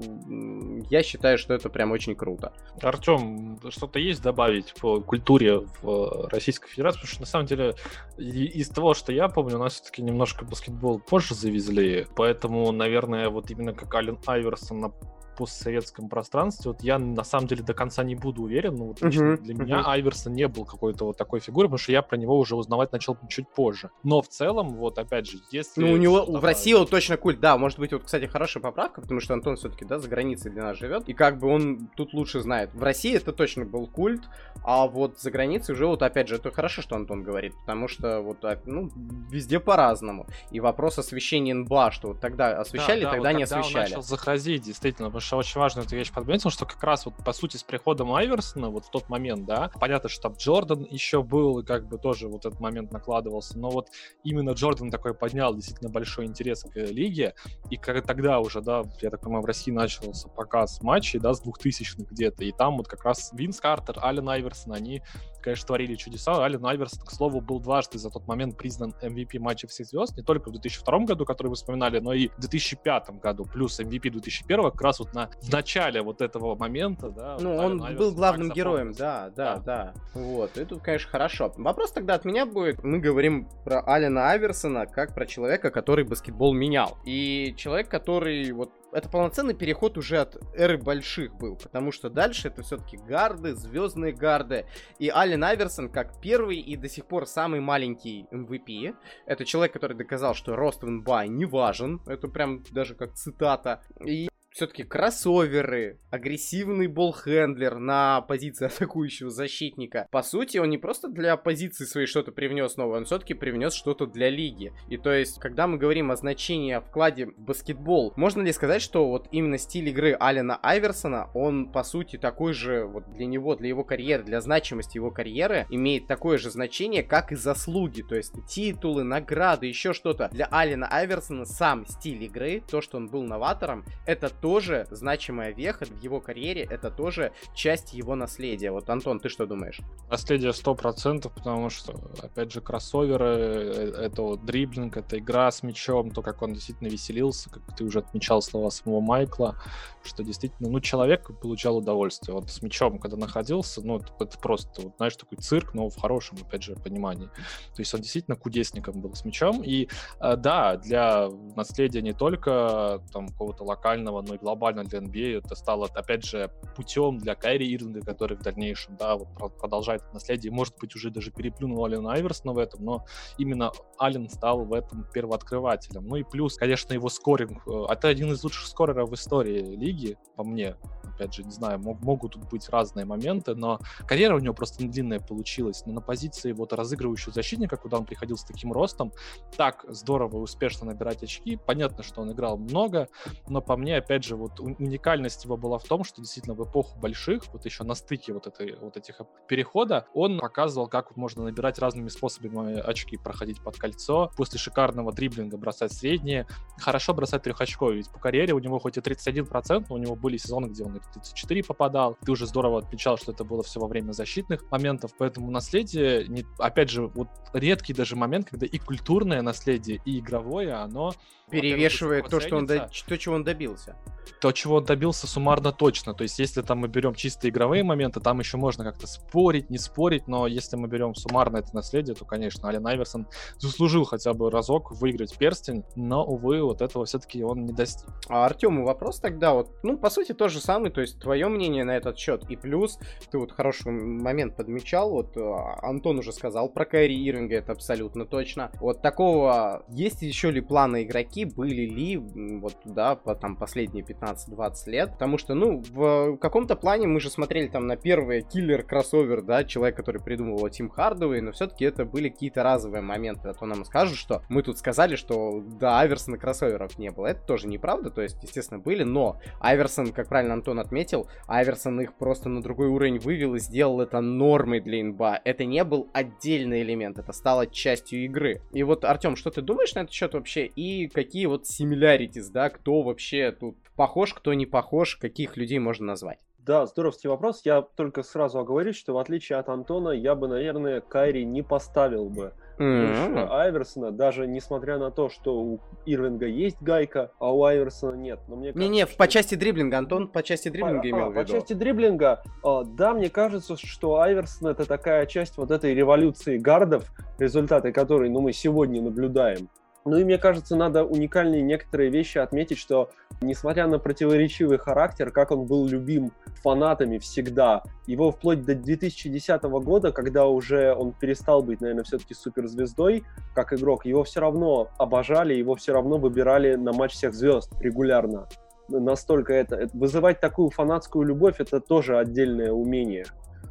Я считаю, что это прям очень круто. Артем, что-то есть добавить по культуре в Российской Федерации? Потому что на самом деле из того, что я помню, у нас все-таки немножко баскетбол позже завезли, поэтому, наверное, вот именно как Ален Айверсон на постсоветском пространстве, вот я на самом деле до конца не буду уверен, но вот лично uh-huh, для uh-huh. меня Айверсон не был какой-то вот такой фигурой, потому что я про него уже узнавать начал чуть позже. Но в целом, вот опять же, если... Ну, у него в России он точно культ, да, может быть, вот, кстати, хорошая поправка, потому что Антон все-таки, да, за границей для нас живет, и как бы он тут лучше знает. В России это точно был культ, а вот за границей уже, вот опять же, это хорошо, что Антон говорит, потому что вот, а, ну, везде по-разному. И вопрос освещения НБА, что вот тогда освещали, да, да, тогда вот не освещали. Он начал захразить, действительно, потому что очень важную эту вещь подметил, что как раз вот по сути с приходом Айверсона вот в тот момент, да, понятно, что там Джордан еще был, и как бы тоже вот этот момент накладывался, но вот именно Джордан такой поднял действительно большой интерес к лиге, и как тогда уже, да, я так понимаю, в России начался показ матчей, да, с 2000-х где-то, и там вот как раз Винс Картер, Ален Айверсон, они конечно, творили чудеса. Ален Айверсон, к слову, был дважды за тот момент признан MVP матча всех звезд, не только в 2002 году, который вы вспоминали, но и в 2005 году, плюс MVP 2001, как раз вот на, в начале вот этого момента, да. Ну, вот он Айверсон был главным героем, да, да, да, да. Вот, и тут, конечно, хорошо. Вопрос тогда от меня будет, мы говорим про Алена Айверсона как про человека, который баскетбол менял. И человек, который вот это полноценный переход уже от эры больших был, потому что дальше это все-таки гарды, звездные гарды. И Ален Айверсон как первый и до сих пор самый маленький MVP. Это человек, который доказал, что рост в НБА не важен. Это прям даже как цитата. И все-таки кроссоверы, агрессивный болхендлер на позиции [LAUGHS] атакующего защитника. По сути, он не просто для позиции своей что-то привнес новое, он все-таки привнес что-то для лиги. И то есть, когда мы говорим о значении, о вкладе в баскетбол, можно ли сказать, что вот именно стиль игры Алина Айверсона, он по сути такой же вот для него, для его карьеры, для значимости его карьеры, имеет такое же значение, как и заслуги. То есть титулы, награды, еще что-то. Для Алина Айверсона сам стиль игры, то, что он был новатором, это тоже значимая веха в его карьере, это тоже часть его наследия. Вот, Антон, ты что думаешь? Наследие 100%, потому что, опять же, кроссоверы, э, это вот дриблинг, это игра с мячом, то, как он действительно веселился, как ты уже отмечал слова самого Майкла, что действительно, ну, человек получал удовольствие. Вот с мячом, когда находился, ну, это, это просто, вот, знаешь, такой цирк, но в хорошем, опять же, понимании. То есть он действительно кудесником был с мячом. И э, да, для наследия не только там какого-то локального, но и глобально для NBA это стало, опять же, путем для Кайри Ирвинга, который в дальнейшем, да, вот продолжает наследие. Может быть, уже даже переплюнул Алина Айверсона в этом, но именно Аллен стал в этом первооткрывателем. Ну и плюс, конечно, его скоринг. Э, это один из лучших скореров в истории лиги, по мне опять же, не знаю, мог, могут тут быть разные моменты, но карьера у него просто длинная получилась. Но на позиции вот разыгрывающего защитника, куда он приходил с таким ростом, так здорово и успешно набирать очки. Понятно, что он играл много, но по мне, опять же, вот уникальность его была в том, что действительно в эпоху больших, вот еще на стыке вот, этой, вот этих перехода, он показывал, как можно набирать разными способами очки, проходить под кольцо, после шикарного дриблинга бросать средние, хорошо бросать трехочковые, ведь по карьере у него хоть и 31%, но у него были сезоны, где он 34 попадал. Ты уже здорово отмечал, что это было все во время защитных моментов, поэтому наследие, не, опять же, вот редкий даже момент, когда и культурное наследие, и игровое, оно перевешивает то, что он до... то, чего он добился. То, чего он добился суммарно точно. То есть, если там мы берем чисто игровые моменты, там еще можно как-то спорить, не спорить, но если мы берем суммарно это наследие, то, конечно, Ален Айверсон заслужил хотя бы разок выиграть перстень, но, увы, вот этого все-таки он не достиг. А Артему вопрос тогда вот, ну, по сути, то же самое, то есть, твое мнение на этот счет, и плюс, ты вот хороший момент подмечал, вот а, Антон уже сказал про Кайри Ирвинга, это абсолютно точно. Вот такого, есть еще ли планы игроки, были ли, вот, да, по, там, последние 15-20 лет, потому что, ну, в каком-то плане мы же смотрели там на первый киллер-кроссовер, да, человек, который придумал его Тим Хардауэй, но все-таки это были какие-то разовые моменты, а то нам скажут, что мы тут сказали, что да, Аверсона кроссоверов не было, это тоже неправда, то есть, естественно, были, но Айверсон, как правильно Антон отметил, Айверсон их просто на другой уровень вывел и сделал это нормой для инба, это не был отдельный элемент, это стало частью игры. И вот, Артем, что ты думаешь на этот счет вообще, и какие вот similarities, да, кто вообще тут похож, кто не похож, каких людей можно назвать? Да, здоровский вопрос. Я только сразу оговорюсь, что в отличие от Антона, я бы, наверное, Кайри не поставил бы mm-hmm. Айверсона, даже несмотря на то, что у Ирвинга есть гайка, а у Айверсона нет. Но мне Не-не, что... по части дриблинга, Антон по части дриблинга по, имел а, в виду. По части дриблинга, а, да, мне кажется, что Айверсон это такая часть вот этой революции гардов, результаты которой, ну, мы сегодня наблюдаем. Ну и мне кажется, надо уникальные некоторые вещи отметить, что несмотря на противоречивый характер, как он был любим фанатами всегда, его вплоть до 2010 года, когда уже он перестал быть, наверное, все-таки суперзвездой как игрок, его все равно обожали, его все равно выбирали на матч всех звезд регулярно. Настолько это... Вызывать такую фанатскую любовь, это тоже отдельное умение.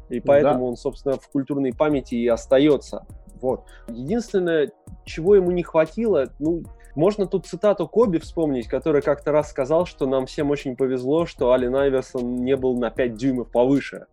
И поэтому да. он, собственно, в культурной памяти и остается. Вот. Единственное, чего ему не хватило, ну, можно тут цитату Коби вспомнить, который как-то раз сказал, что нам всем очень повезло, что Ален Айверсон не был на 5 дюймов повыше.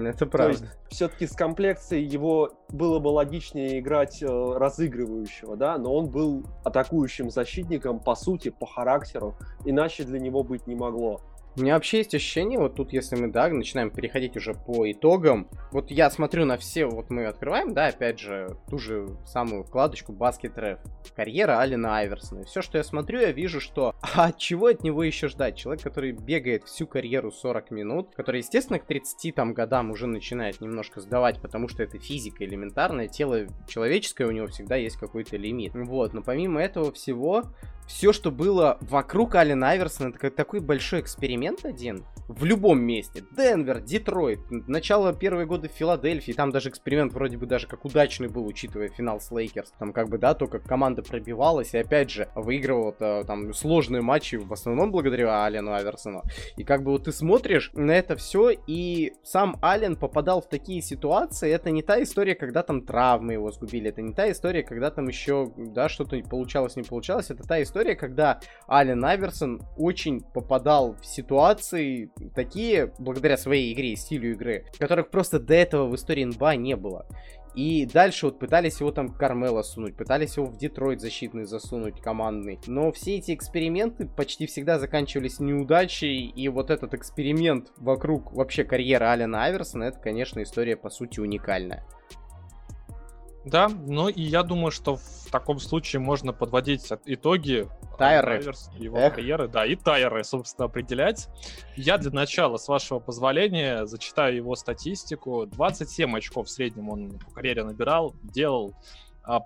да? Это правда. все-таки с комплекцией его было бы логичнее играть э, разыгрывающего, да, но он был атакующим защитником по сути, по характеру, иначе для него быть не могло. У меня вообще есть ощущение, вот тут, если мы, да, начинаем переходить уже по итогам, вот я смотрю на все, вот мы открываем, да, опять же, ту же самую вкладочку Basket Ref, карьера Алена Айверсона. И все, что я смотрю, я вижу, что, [LAUGHS] а чего от него еще ждать? Человек, который бегает всю карьеру 40 минут, который, естественно, к 30 там годам уже начинает немножко сдавать, потому что это физика элементарная, тело человеческое, у него всегда есть какой-то лимит. Вот, но помимо этого всего, все, что было вокруг Алена Айверсона, это такой большой эксперимент один. В любом месте. Денвер, Детройт, начало первые годы Филадельфии, там даже эксперимент вроде бы даже как удачный был, учитывая финал с Лейкерс. Там как бы, да, то, как команда пробивалась и опять же выигрывала там сложные матчи в основном благодаря Алену Айверсону. И как бы вот ты смотришь на это все, и сам Ален попадал в такие ситуации, это не та история, когда там травмы его сгубили, это не та история, когда там еще, да, что-то получалось, не получалось, это та история, когда Ален Айверсон очень попадал в ситуации такие, благодаря своей игре и стилю игры, которых просто до этого в истории НБА не было. И дальше вот пытались его там Кармела сунуть, пытались его в Детройт защитный засунуть, командный. Но все эти эксперименты почти всегда заканчивались неудачей. И вот этот эксперимент вокруг вообще карьеры Алена Айверсона, это, конечно, история по сути уникальная. Да, ну и я думаю, что в таком случае можно подводить итоги Тайры. его Эх. карьеры, да, и тайры, собственно, определять. Я для начала, с вашего позволения, зачитаю его статистику. 27 очков в среднем он по карьере набирал, делал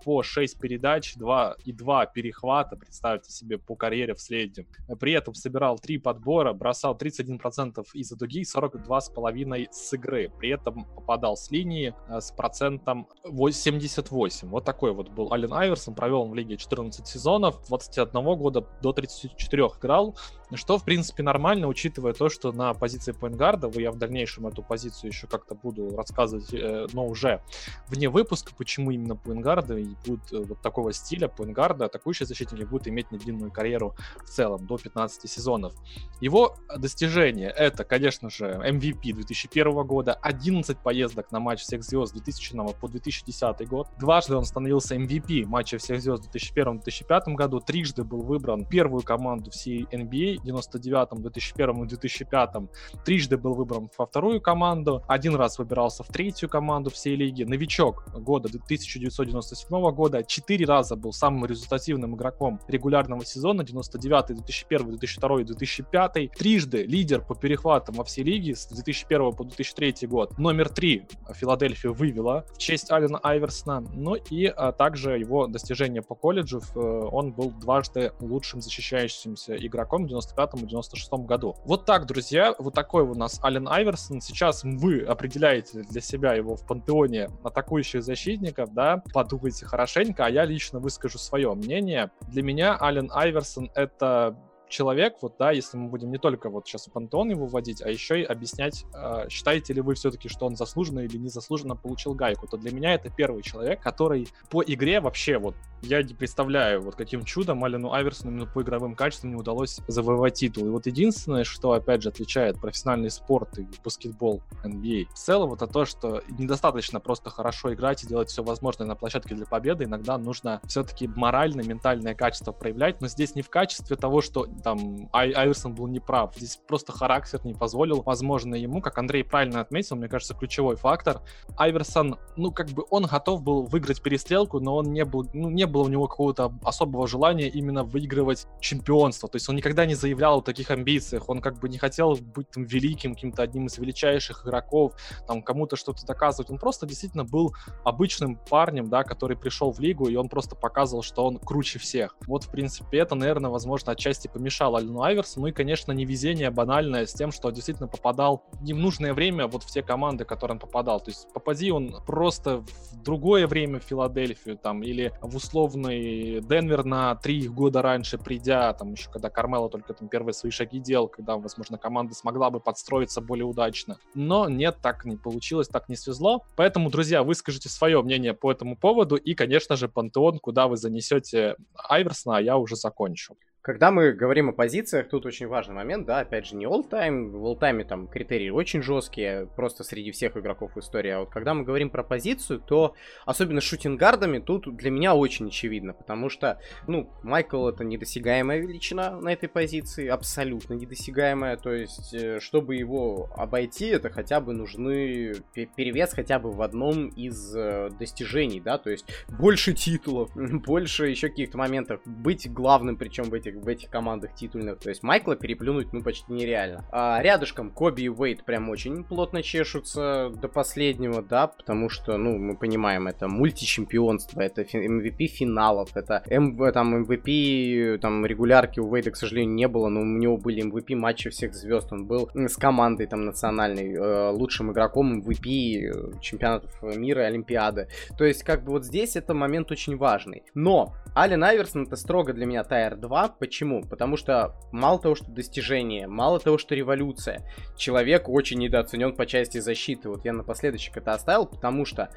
по 6 передач, 2 и 2 перехвата, представьте себе, по карьере в среднем. При этом собирал 3 подбора, бросал 31% из-за дуги, 42,5% с игры. При этом попадал с линии а, с процентом 78. Вот такой вот был Ален Айверсон. Провел он в лиге 14 сезонов, 21 года до 34 играл, что, в принципе, нормально, учитывая то, что на позиции поингарда, я в дальнейшем эту позицию еще как-то буду рассказывать, э, но уже вне выпуска, почему именно поингарда и будут э, вот такого стиля поингарда, атакующие защитники будут иметь недлинную карьеру в целом, до 15 сезонов. Его достижения — это, конечно же, MVP 2001 года, 11 поездок на матч всех звезд 2000 по 2010 год. Дважды он становился MVP матча всех звезд в 2001-2005 году, трижды был выбран первую команду всей NBA 99-м, 2001-м и 2005-м. Трижды был выбран во вторую команду, один раз выбирался в третью команду всей лиги. Новичок года 1997 года четыре раза был самым результативным игроком регулярного сезона 99 2001 2002 2005 Трижды лидер по перехватам во всей лиге с 2001 по 2003 год. Номер три Филадельфию вывела в честь Алина Айверсона. Ну и а, также его достижения по колледжу. Э, он был дважды лучшим защищающимся игроком 99 95-м и 96-м году. Вот так, друзья, вот такой у нас Ален Айверсон. Сейчас вы определяете для себя его в пантеоне атакующих защитников, да, подумайте хорошенько, а я лично выскажу свое мнение. Для меня Ален Айверсон — это человек, вот, да, если мы будем не только вот сейчас пантеон его вводить, а еще и объяснять, э, считаете ли вы все-таки, что он заслуженно или незаслуженно получил гайку, то для меня это первый человек, который по игре вообще вот я не представляю, вот каким чудом Алену Айверсону именно по игровым качествам не удалось завоевать титул. И вот единственное, что, опять же, отличает профессиональный спорт и баскетбол NBA в целом, это то, что недостаточно просто хорошо играть и делать все возможное на площадке для победы. Иногда нужно все-таки моральное, ментальное качество проявлять, но здесь не в качестве того, что там Ай Айверсон был неправ. Здесь просто характер не позволил, возможно, ему, как Андрей правильно отметил, мне кажется, ключевой фактор. Айверсон, ну, как бы он готов был выиграть перестрелку, но он не был, ну, не было у него какого-то особого желания именно выигрывать чемпионство. То есть он никогда не заявлял о таких амбициях. Он как бы не хотел быть там великим, каким-то одним из величайших игроков, там кому-то что-то доказывать. Он просто действительно был обычным парнем, да, который пришел в лигу, и он просто показывал, что он круче всех. Вот, в принципе, это, наверное, возможно, отчасти помешало Альну Айверсу. Ну и, конечно, невезение банальное с тем, что действительно попадал не в нужное время вот в те команды, которые он попадал. То есть попади он просто в другое время в Филадельфию там или в условный Денвер на три года раньше придя, там еще когда Кармело только там первые свои шаги делал, когда, возможно, команда смогла бы подстроиться более удачно. Но нет, так не получилось, так не свезло. Поэтому, друзья, выскажите свое мнение по этому поводу и, конечно же, Пантеон, куда вы занесете Айверсона, а я уже закончу. Когда мы говорим о позициях, тут очень важный момент, да, опять же, не all-time, в all-time там критерии очень жесткие, просто среди всех игроков в истории, а вот когда мы говорим про позицию, то особенно с шутингардами тут для меня очень очевидно, потому что, ну, Майкл это недосягаемая величина на этой позиции, абсолютно недосягаемая, то есть, э, чтобы его обойти, это хотя бы нужны перевес хотя бы в одном из э, достижений, да, то есть больше титулов, [LAUGHS] больше еще каких-то моментов, быть главным причем в этих в этих командах титульных. То есть Майкла переплюнуть, ну, почти нереально. А рядышком Коби и Уэйт прям очень плотно чешутся до последнего, да, потому что, ну, мы понимаем, это мультичемпионство, это MVP финалов, это М, там MVP, там регулярки у Уэйда, к сожалению, не было, но у него были MVP матчи всех звезд, он был с командой там национальной, э, лучшим игроком MVP э, чемпионатов мира и Олимпиады. То есть, как бы вот здесь это момент очень важный. Но Ален Айверсон это строго для меня Тайр 2, Почему? Потому что мало того, что достижение, мало того, что революция, человек очень недооценен по части защиты. Вот я напоследочек это оставил, потому что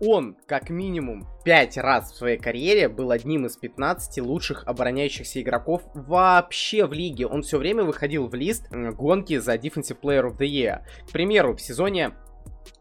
он, как минимум, 5 раз в своей карьере был одним из 15 лучших обороняющихся игроков вообще в лиге. Он все время выходил в лист гонки за Defensive Player of the Year. К примеру, в сезоне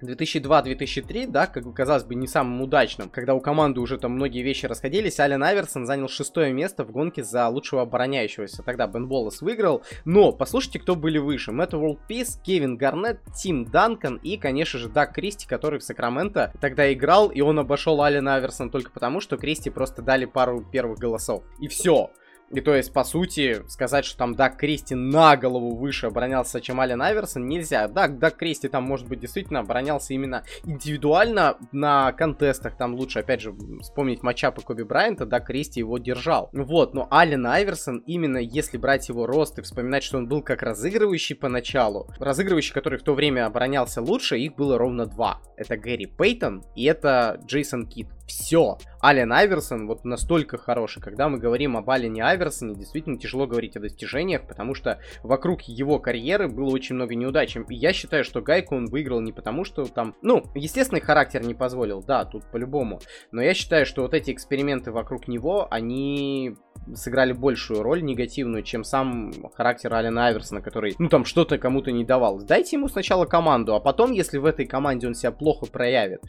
2002-2003, да, как бы казалось бы не самым удачным, когда у команды уже там многие вещи расходились, Ален Айверсон занял шестое место в гонке за лучшего обороняющегося. Тогда Бен Боллес выиграл, но послушайте, кто были выше. Мэтт Уолл Пис, Кевин Гарнетт, Тим Данкан и, конечно же, Даг Кристи, который в Сакраменто тогда играл, и он обошел Алена Айверсона только потому, что Кристи просто дали пару первых голосов. И все. И то есть, по сути, сказать, что там Дак Кристи на голову выше оборонялся, чем Ален Айверсон, нельзя. Да, Дак Кристи там, может быть, действительно оборонялся именно индивидуально на контестах. Там лучше, опять же, вспомнить матчапы Коби Брайанта, Дак Кристи его держал. Вот, но Ален Айверсон, именно если брать его рост и вспоминать, что он был как разыгрывающий поначалу, разыгрывающий, который в то время оборонялся лучше, их было ровно два. Это Гэри Пейтон и это Джейсон Кит все. Ален Айверсон вот настолько хороший. Когда мы говорим об Алене Айверсоне, действительно тяжело говорить о достижениях, потому что вокруг его карьеры было очень много неудач. И я считаю, что Гайку он выиграл не потому, что там... Ну, естественный характер не позволил, да, тут по-любому. Но я считаю, что вот эти эксперименты вокруг него, они сыграли большую роль негативную, чем сам характер Алина Айверсона, который, ну, там, что-то кому-то не давал. Дайте ему сначала команду, а потом, если в этой команде он себя плохо проявит,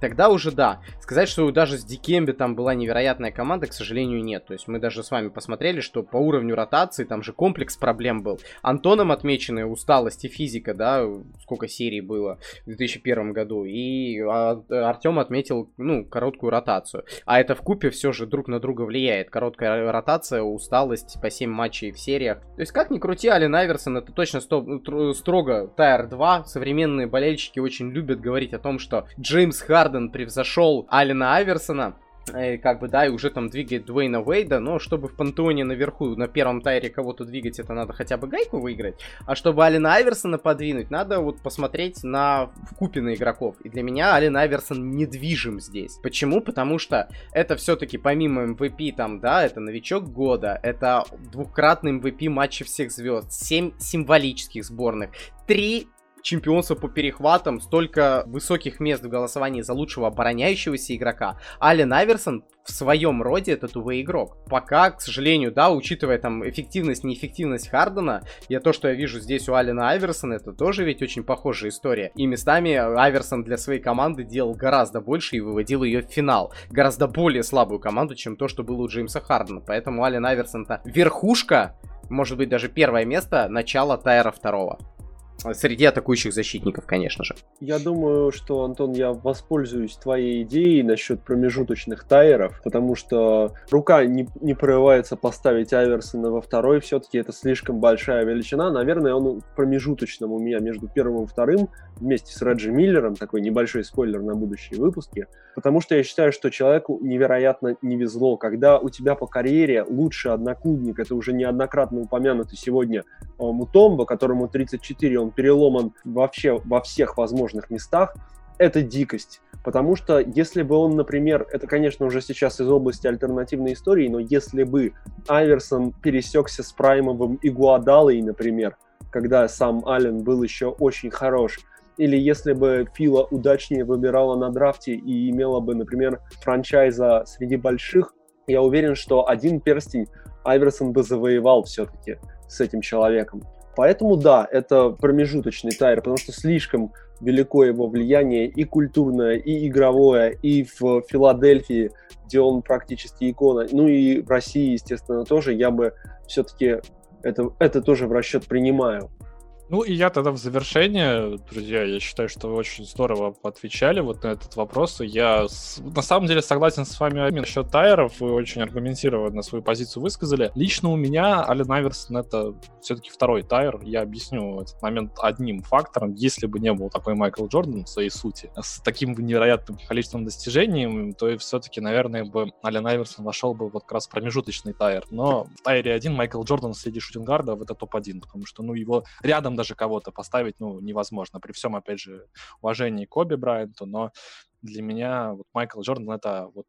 тогда уже да. Сказать, что что даже с Дикемби там была невероятная команда, к сожалению, нет. То есть мы даже с вами посмотрели, что по уровню ротации там же комплекс проблем был. Антоном отмечены усталость и физика, да, сколько серий было в 2001 году. И а, Артем отметил, ну, короткую ротацию. А это в купе все же друг на друга влияет. Короткая ротация, усталость по 7 матчей в сериях. То есть как ни крути, Ален Айверсон это точно строго Тайр 2. Современные болельщики очень любят говорить о том, что Джеймс Харден превзошел Алина Айверсона э, как бы, да, и уже там двигает Дуэйна Уэйда, но чтобы в пантеоне наверху на первом тайре кого-то двигать, это надо хотя бы гайку выиграть, а чтобы Алина Айверсона подвинуть, надо вот посмотреть на вкупе на игроков. И для меня Ален Айверсон недвижим здесь. Почему? Потому что это все-таки помимо MVP там, да, это новичок года, это двукратный MVP матча всех звезд, 7 символических сборных, 3 чемпионство по перехватам, столько высоких мест в голосовании за лучшего обороняющегося игрока. Ален Айверсон в своем роде это тувей игрок. Пока, к сожалению, да, учитывая там эффективность, неэффективность Хардена, я то, что я вижу здесь у Алина Айверсона, это тоже ведь очень похожая история. И местами Айверсон для своей команды делал гораздо больше и выводил ее в финал. Гораздо более слабую команду, чем то, что было у Джеймса Хардена. Поэтому Ален Айверсон-то верхушка, может быть даже первое место начала Тайра второго. Среди атакующих защитников, конечно же. Я думаю, что, Антон, я воспользуюсь твоей идеей насчет промежуточных тайеров, потому что рука не, не прорывается поставить Айверсона во второй, все-таки это слишком большая величина. Наверное, он в промежуточном у меня между первым и вторым, вместе с Реджи Миллером, такой небольшой спойлер на будущие выпуски, потому что я считаю, что человеку невероятно не везло, когда у тебя по карьере лучший одноклубник, это уже неоднократно упомянутый сегодня э, Мутомба, которому 34, он переломан вообще во всех возможных местах, это дикость. Потому что если бы он, например, это, конечно, уже сейчас из области альтернативной истории, но если бы Айверсон пересекся с Праймовым и Гуадалой, например, когда сам Аллен был еще очень хорош, или если бы Фила удачнее выбирала на драфте и имела бы, например, франчайза среди больших, я уверен, что один перстень Айверсон бы завоевал все-таки с этим человеком. Поэтому да, это промежуточный тайр, потому что слишком велико его влияние и культурное, и игровое, и в Филадельфии, где он практически икона, ну и в России, естественно, тоже, я бы все-таки это, это тоже в расчет принимаю. Ну и я тогда в завершение, друзья, я считаю, что вы очень здорово отвечали вот на этот вопрос. И я с... на самом деле согласен с вами насчет тайеров, вы очень аргументированно свою позицию высказали. Лично у меня Ален Айверсон это все-таки второй тайер. Я объясню этот момент одним фактором. Если бы не был такой Майкл Джордан в своей сути, с таким невероятным количеством достижений, то все-таки, наверное, бы Ален Айверсон вошел бы вот как раз в промежуточный тайер. Но в тайере один Майкл Джордан среди шутингардов это топ-1, потому что ну его рядом даже кого-то поставить, ну, невозможно. При всем, опять же, уважении Коби Брайанту, но для меня вот Майкл Джордан это вот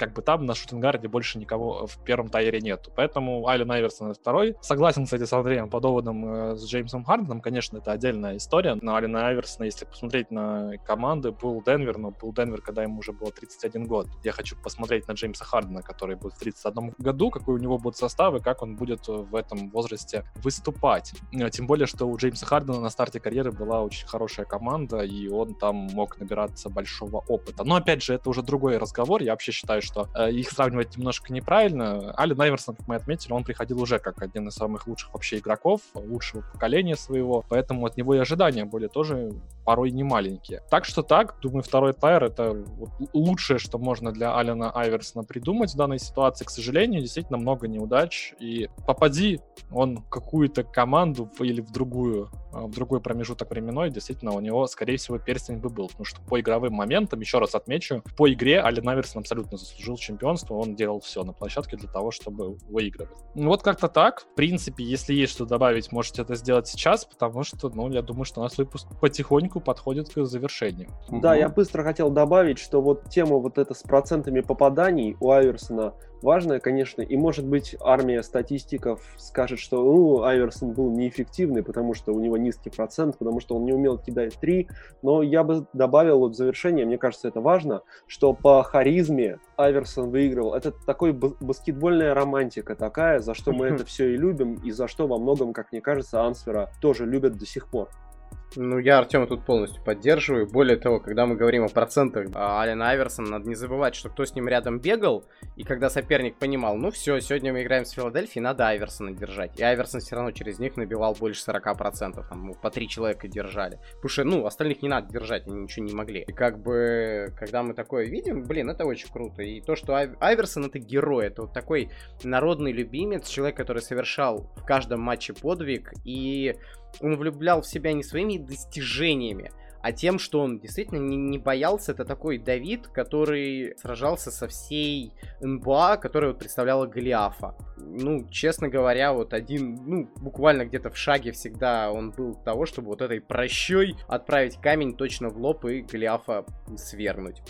как бы там на шутингарде больше никого в первом тайере нету. Поэтому Ален Айверсон второй. Согласен, кстати, с Андреем по доводам э, с Джеймсом Харденом. Конечно, это отдельная история. Но Алена Айверсона, если посмотреть на команды, был Денвер, но был Денвер, когда ему уже было 31 год. Я хочу посмотреть на Джеймса Хардена, который будет в 31 году, какой у него будет состав и как он будет в этом возрасте выступать. Э, тем более, что у Джеймса Хардена на старте карьеры была очень хорошая команда, и он там мог набираться большого опыта. Но, опять же, это уже другой разговор. Я вообще считаю, что э, их сравнивать немножко неправильно. Ален Айверсон, как мы отметили, он приходил уже как один из самых лучших вообще игроков, лучшего поколения своего, поэтому от него и ожидания были тоже порой не маленькие. Так что так, думаю, второй тайр это вот лучшее, что можно для Алена Айверсона придумать в данной ситуации. К сожалению, действительно много неудач, и попади он в какую-то команду или в другую а, в другой промежуток временной, действительно, у него, скорее всего, перстень бы был. Потому что по игровым моментам, еще раз отмечу, по игре Ален Аверсон абсолютно заслужил чемпионство, он делал все на площадке для того, чтобы выигрывать. Ну, вот как-то так. В принципе, если есть что добавить, можете это сделать сейчас, потому что, ну, я думаю, что у нас выпуск потихоньку подходит к завершению. Да, я быстро хотел добавить, что вот тема вот эта с процентами попаданий у Аверсона важная, конечно, и, может быть, армия статистиков скажет, что ну, Айверсон был неэффективный, потому что у него низкий процент, потому что он не умел кидать три, но я бы добавил вот в завершение, мне кажется, это важно, что по харизме Айверсон выигрывал. Это такой баскетбольная романтика такая, за что мы это все и любим, и за что во многом, как мне кажется, Ансвера тоже любят до сих пор. Ну, я Артема тут полностью поддерживаю. Более того, когда мы говорим о процентах а, Алина Айверсона, надо не забывать, что кто с ним рядом бегал, и когда соперник понимал, ну все, сегодня мы играем с Филадельфией, надо Айверсона держать. И Айверсон все равно через них набивал больше 40%, там ну, по три человека держали. Потому что, ну, остальных не надо держать, они ничего не могли. И как бы, когда мы такое видим, блин, это очень круто. И то, что Ай... Айверсон это герой, это вот такой народный любимец, человек, который совершал в каждом матче подвиг, и он влюблял в себя не своими достижениями, а тем, что он действительно не, не боялся. Это такой Давид, который сражался со всей НБА, которая вот представляла Голиафа. Ну, честно говоря, вот один, ну, буквально где-то в шаге всегда он был того, чтобы вот этой прощой отправить камень точно в лоб и Голиафа свергнуть.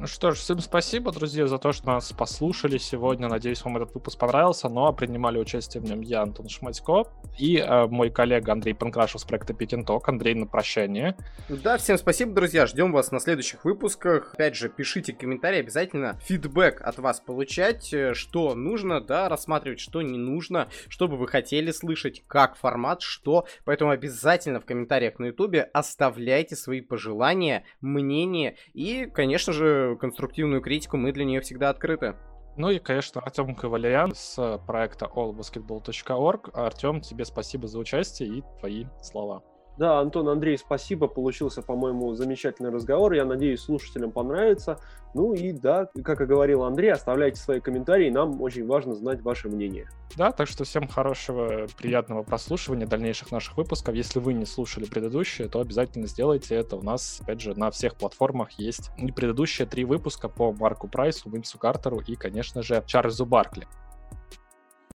Ну что ж, всем спасибо, друзья, за то, что нас послушали сегодня. Надеюсь, вам этот выпуск понравился. Но принимали участие в нем я, Антон Шматько, и э, мой коллега Андрей Панкрашев с проекта Петенток. Андрей, на прощание. Да, всем спасибо, друзья. Ждем вас на следующих выпусках. Опять же, пишите комментарии, обязательно фидбэк от вас получать, э, что нужно, да, рассматривать, что не нужно, что бы вы хотели слышать, как формат, что. Поэтому обязательно в комментариях на ютубе оставляйте свои пожелания, мнения и, конечно же, конструктивную критику, мы для нее всегда открыты. Ну и, конечно, Артем Кавалерян с проекта allbasketball.org. Артем, тебе спасибо за участие и твои слова. Да, Антон, Андрей, спасибо. Получился, по-моему, замечательный разговор. Я надеюсь, слушателям понравится. Ну и да, как и говорил Андрей, оставляйте свои комментарии. Нам очень важно знать ваше мнение. Да, так что всем хорошего, приятного прослушивания дальнейших наших выпусков. Если вы не слушали предыдущие, то обязательно сделайте это. У нас, опять же, на всех платформах есть и предыдущие три выпуска по Марку Прайсу, Винсу Картеру и, конечно же, Чарльзу Баркли.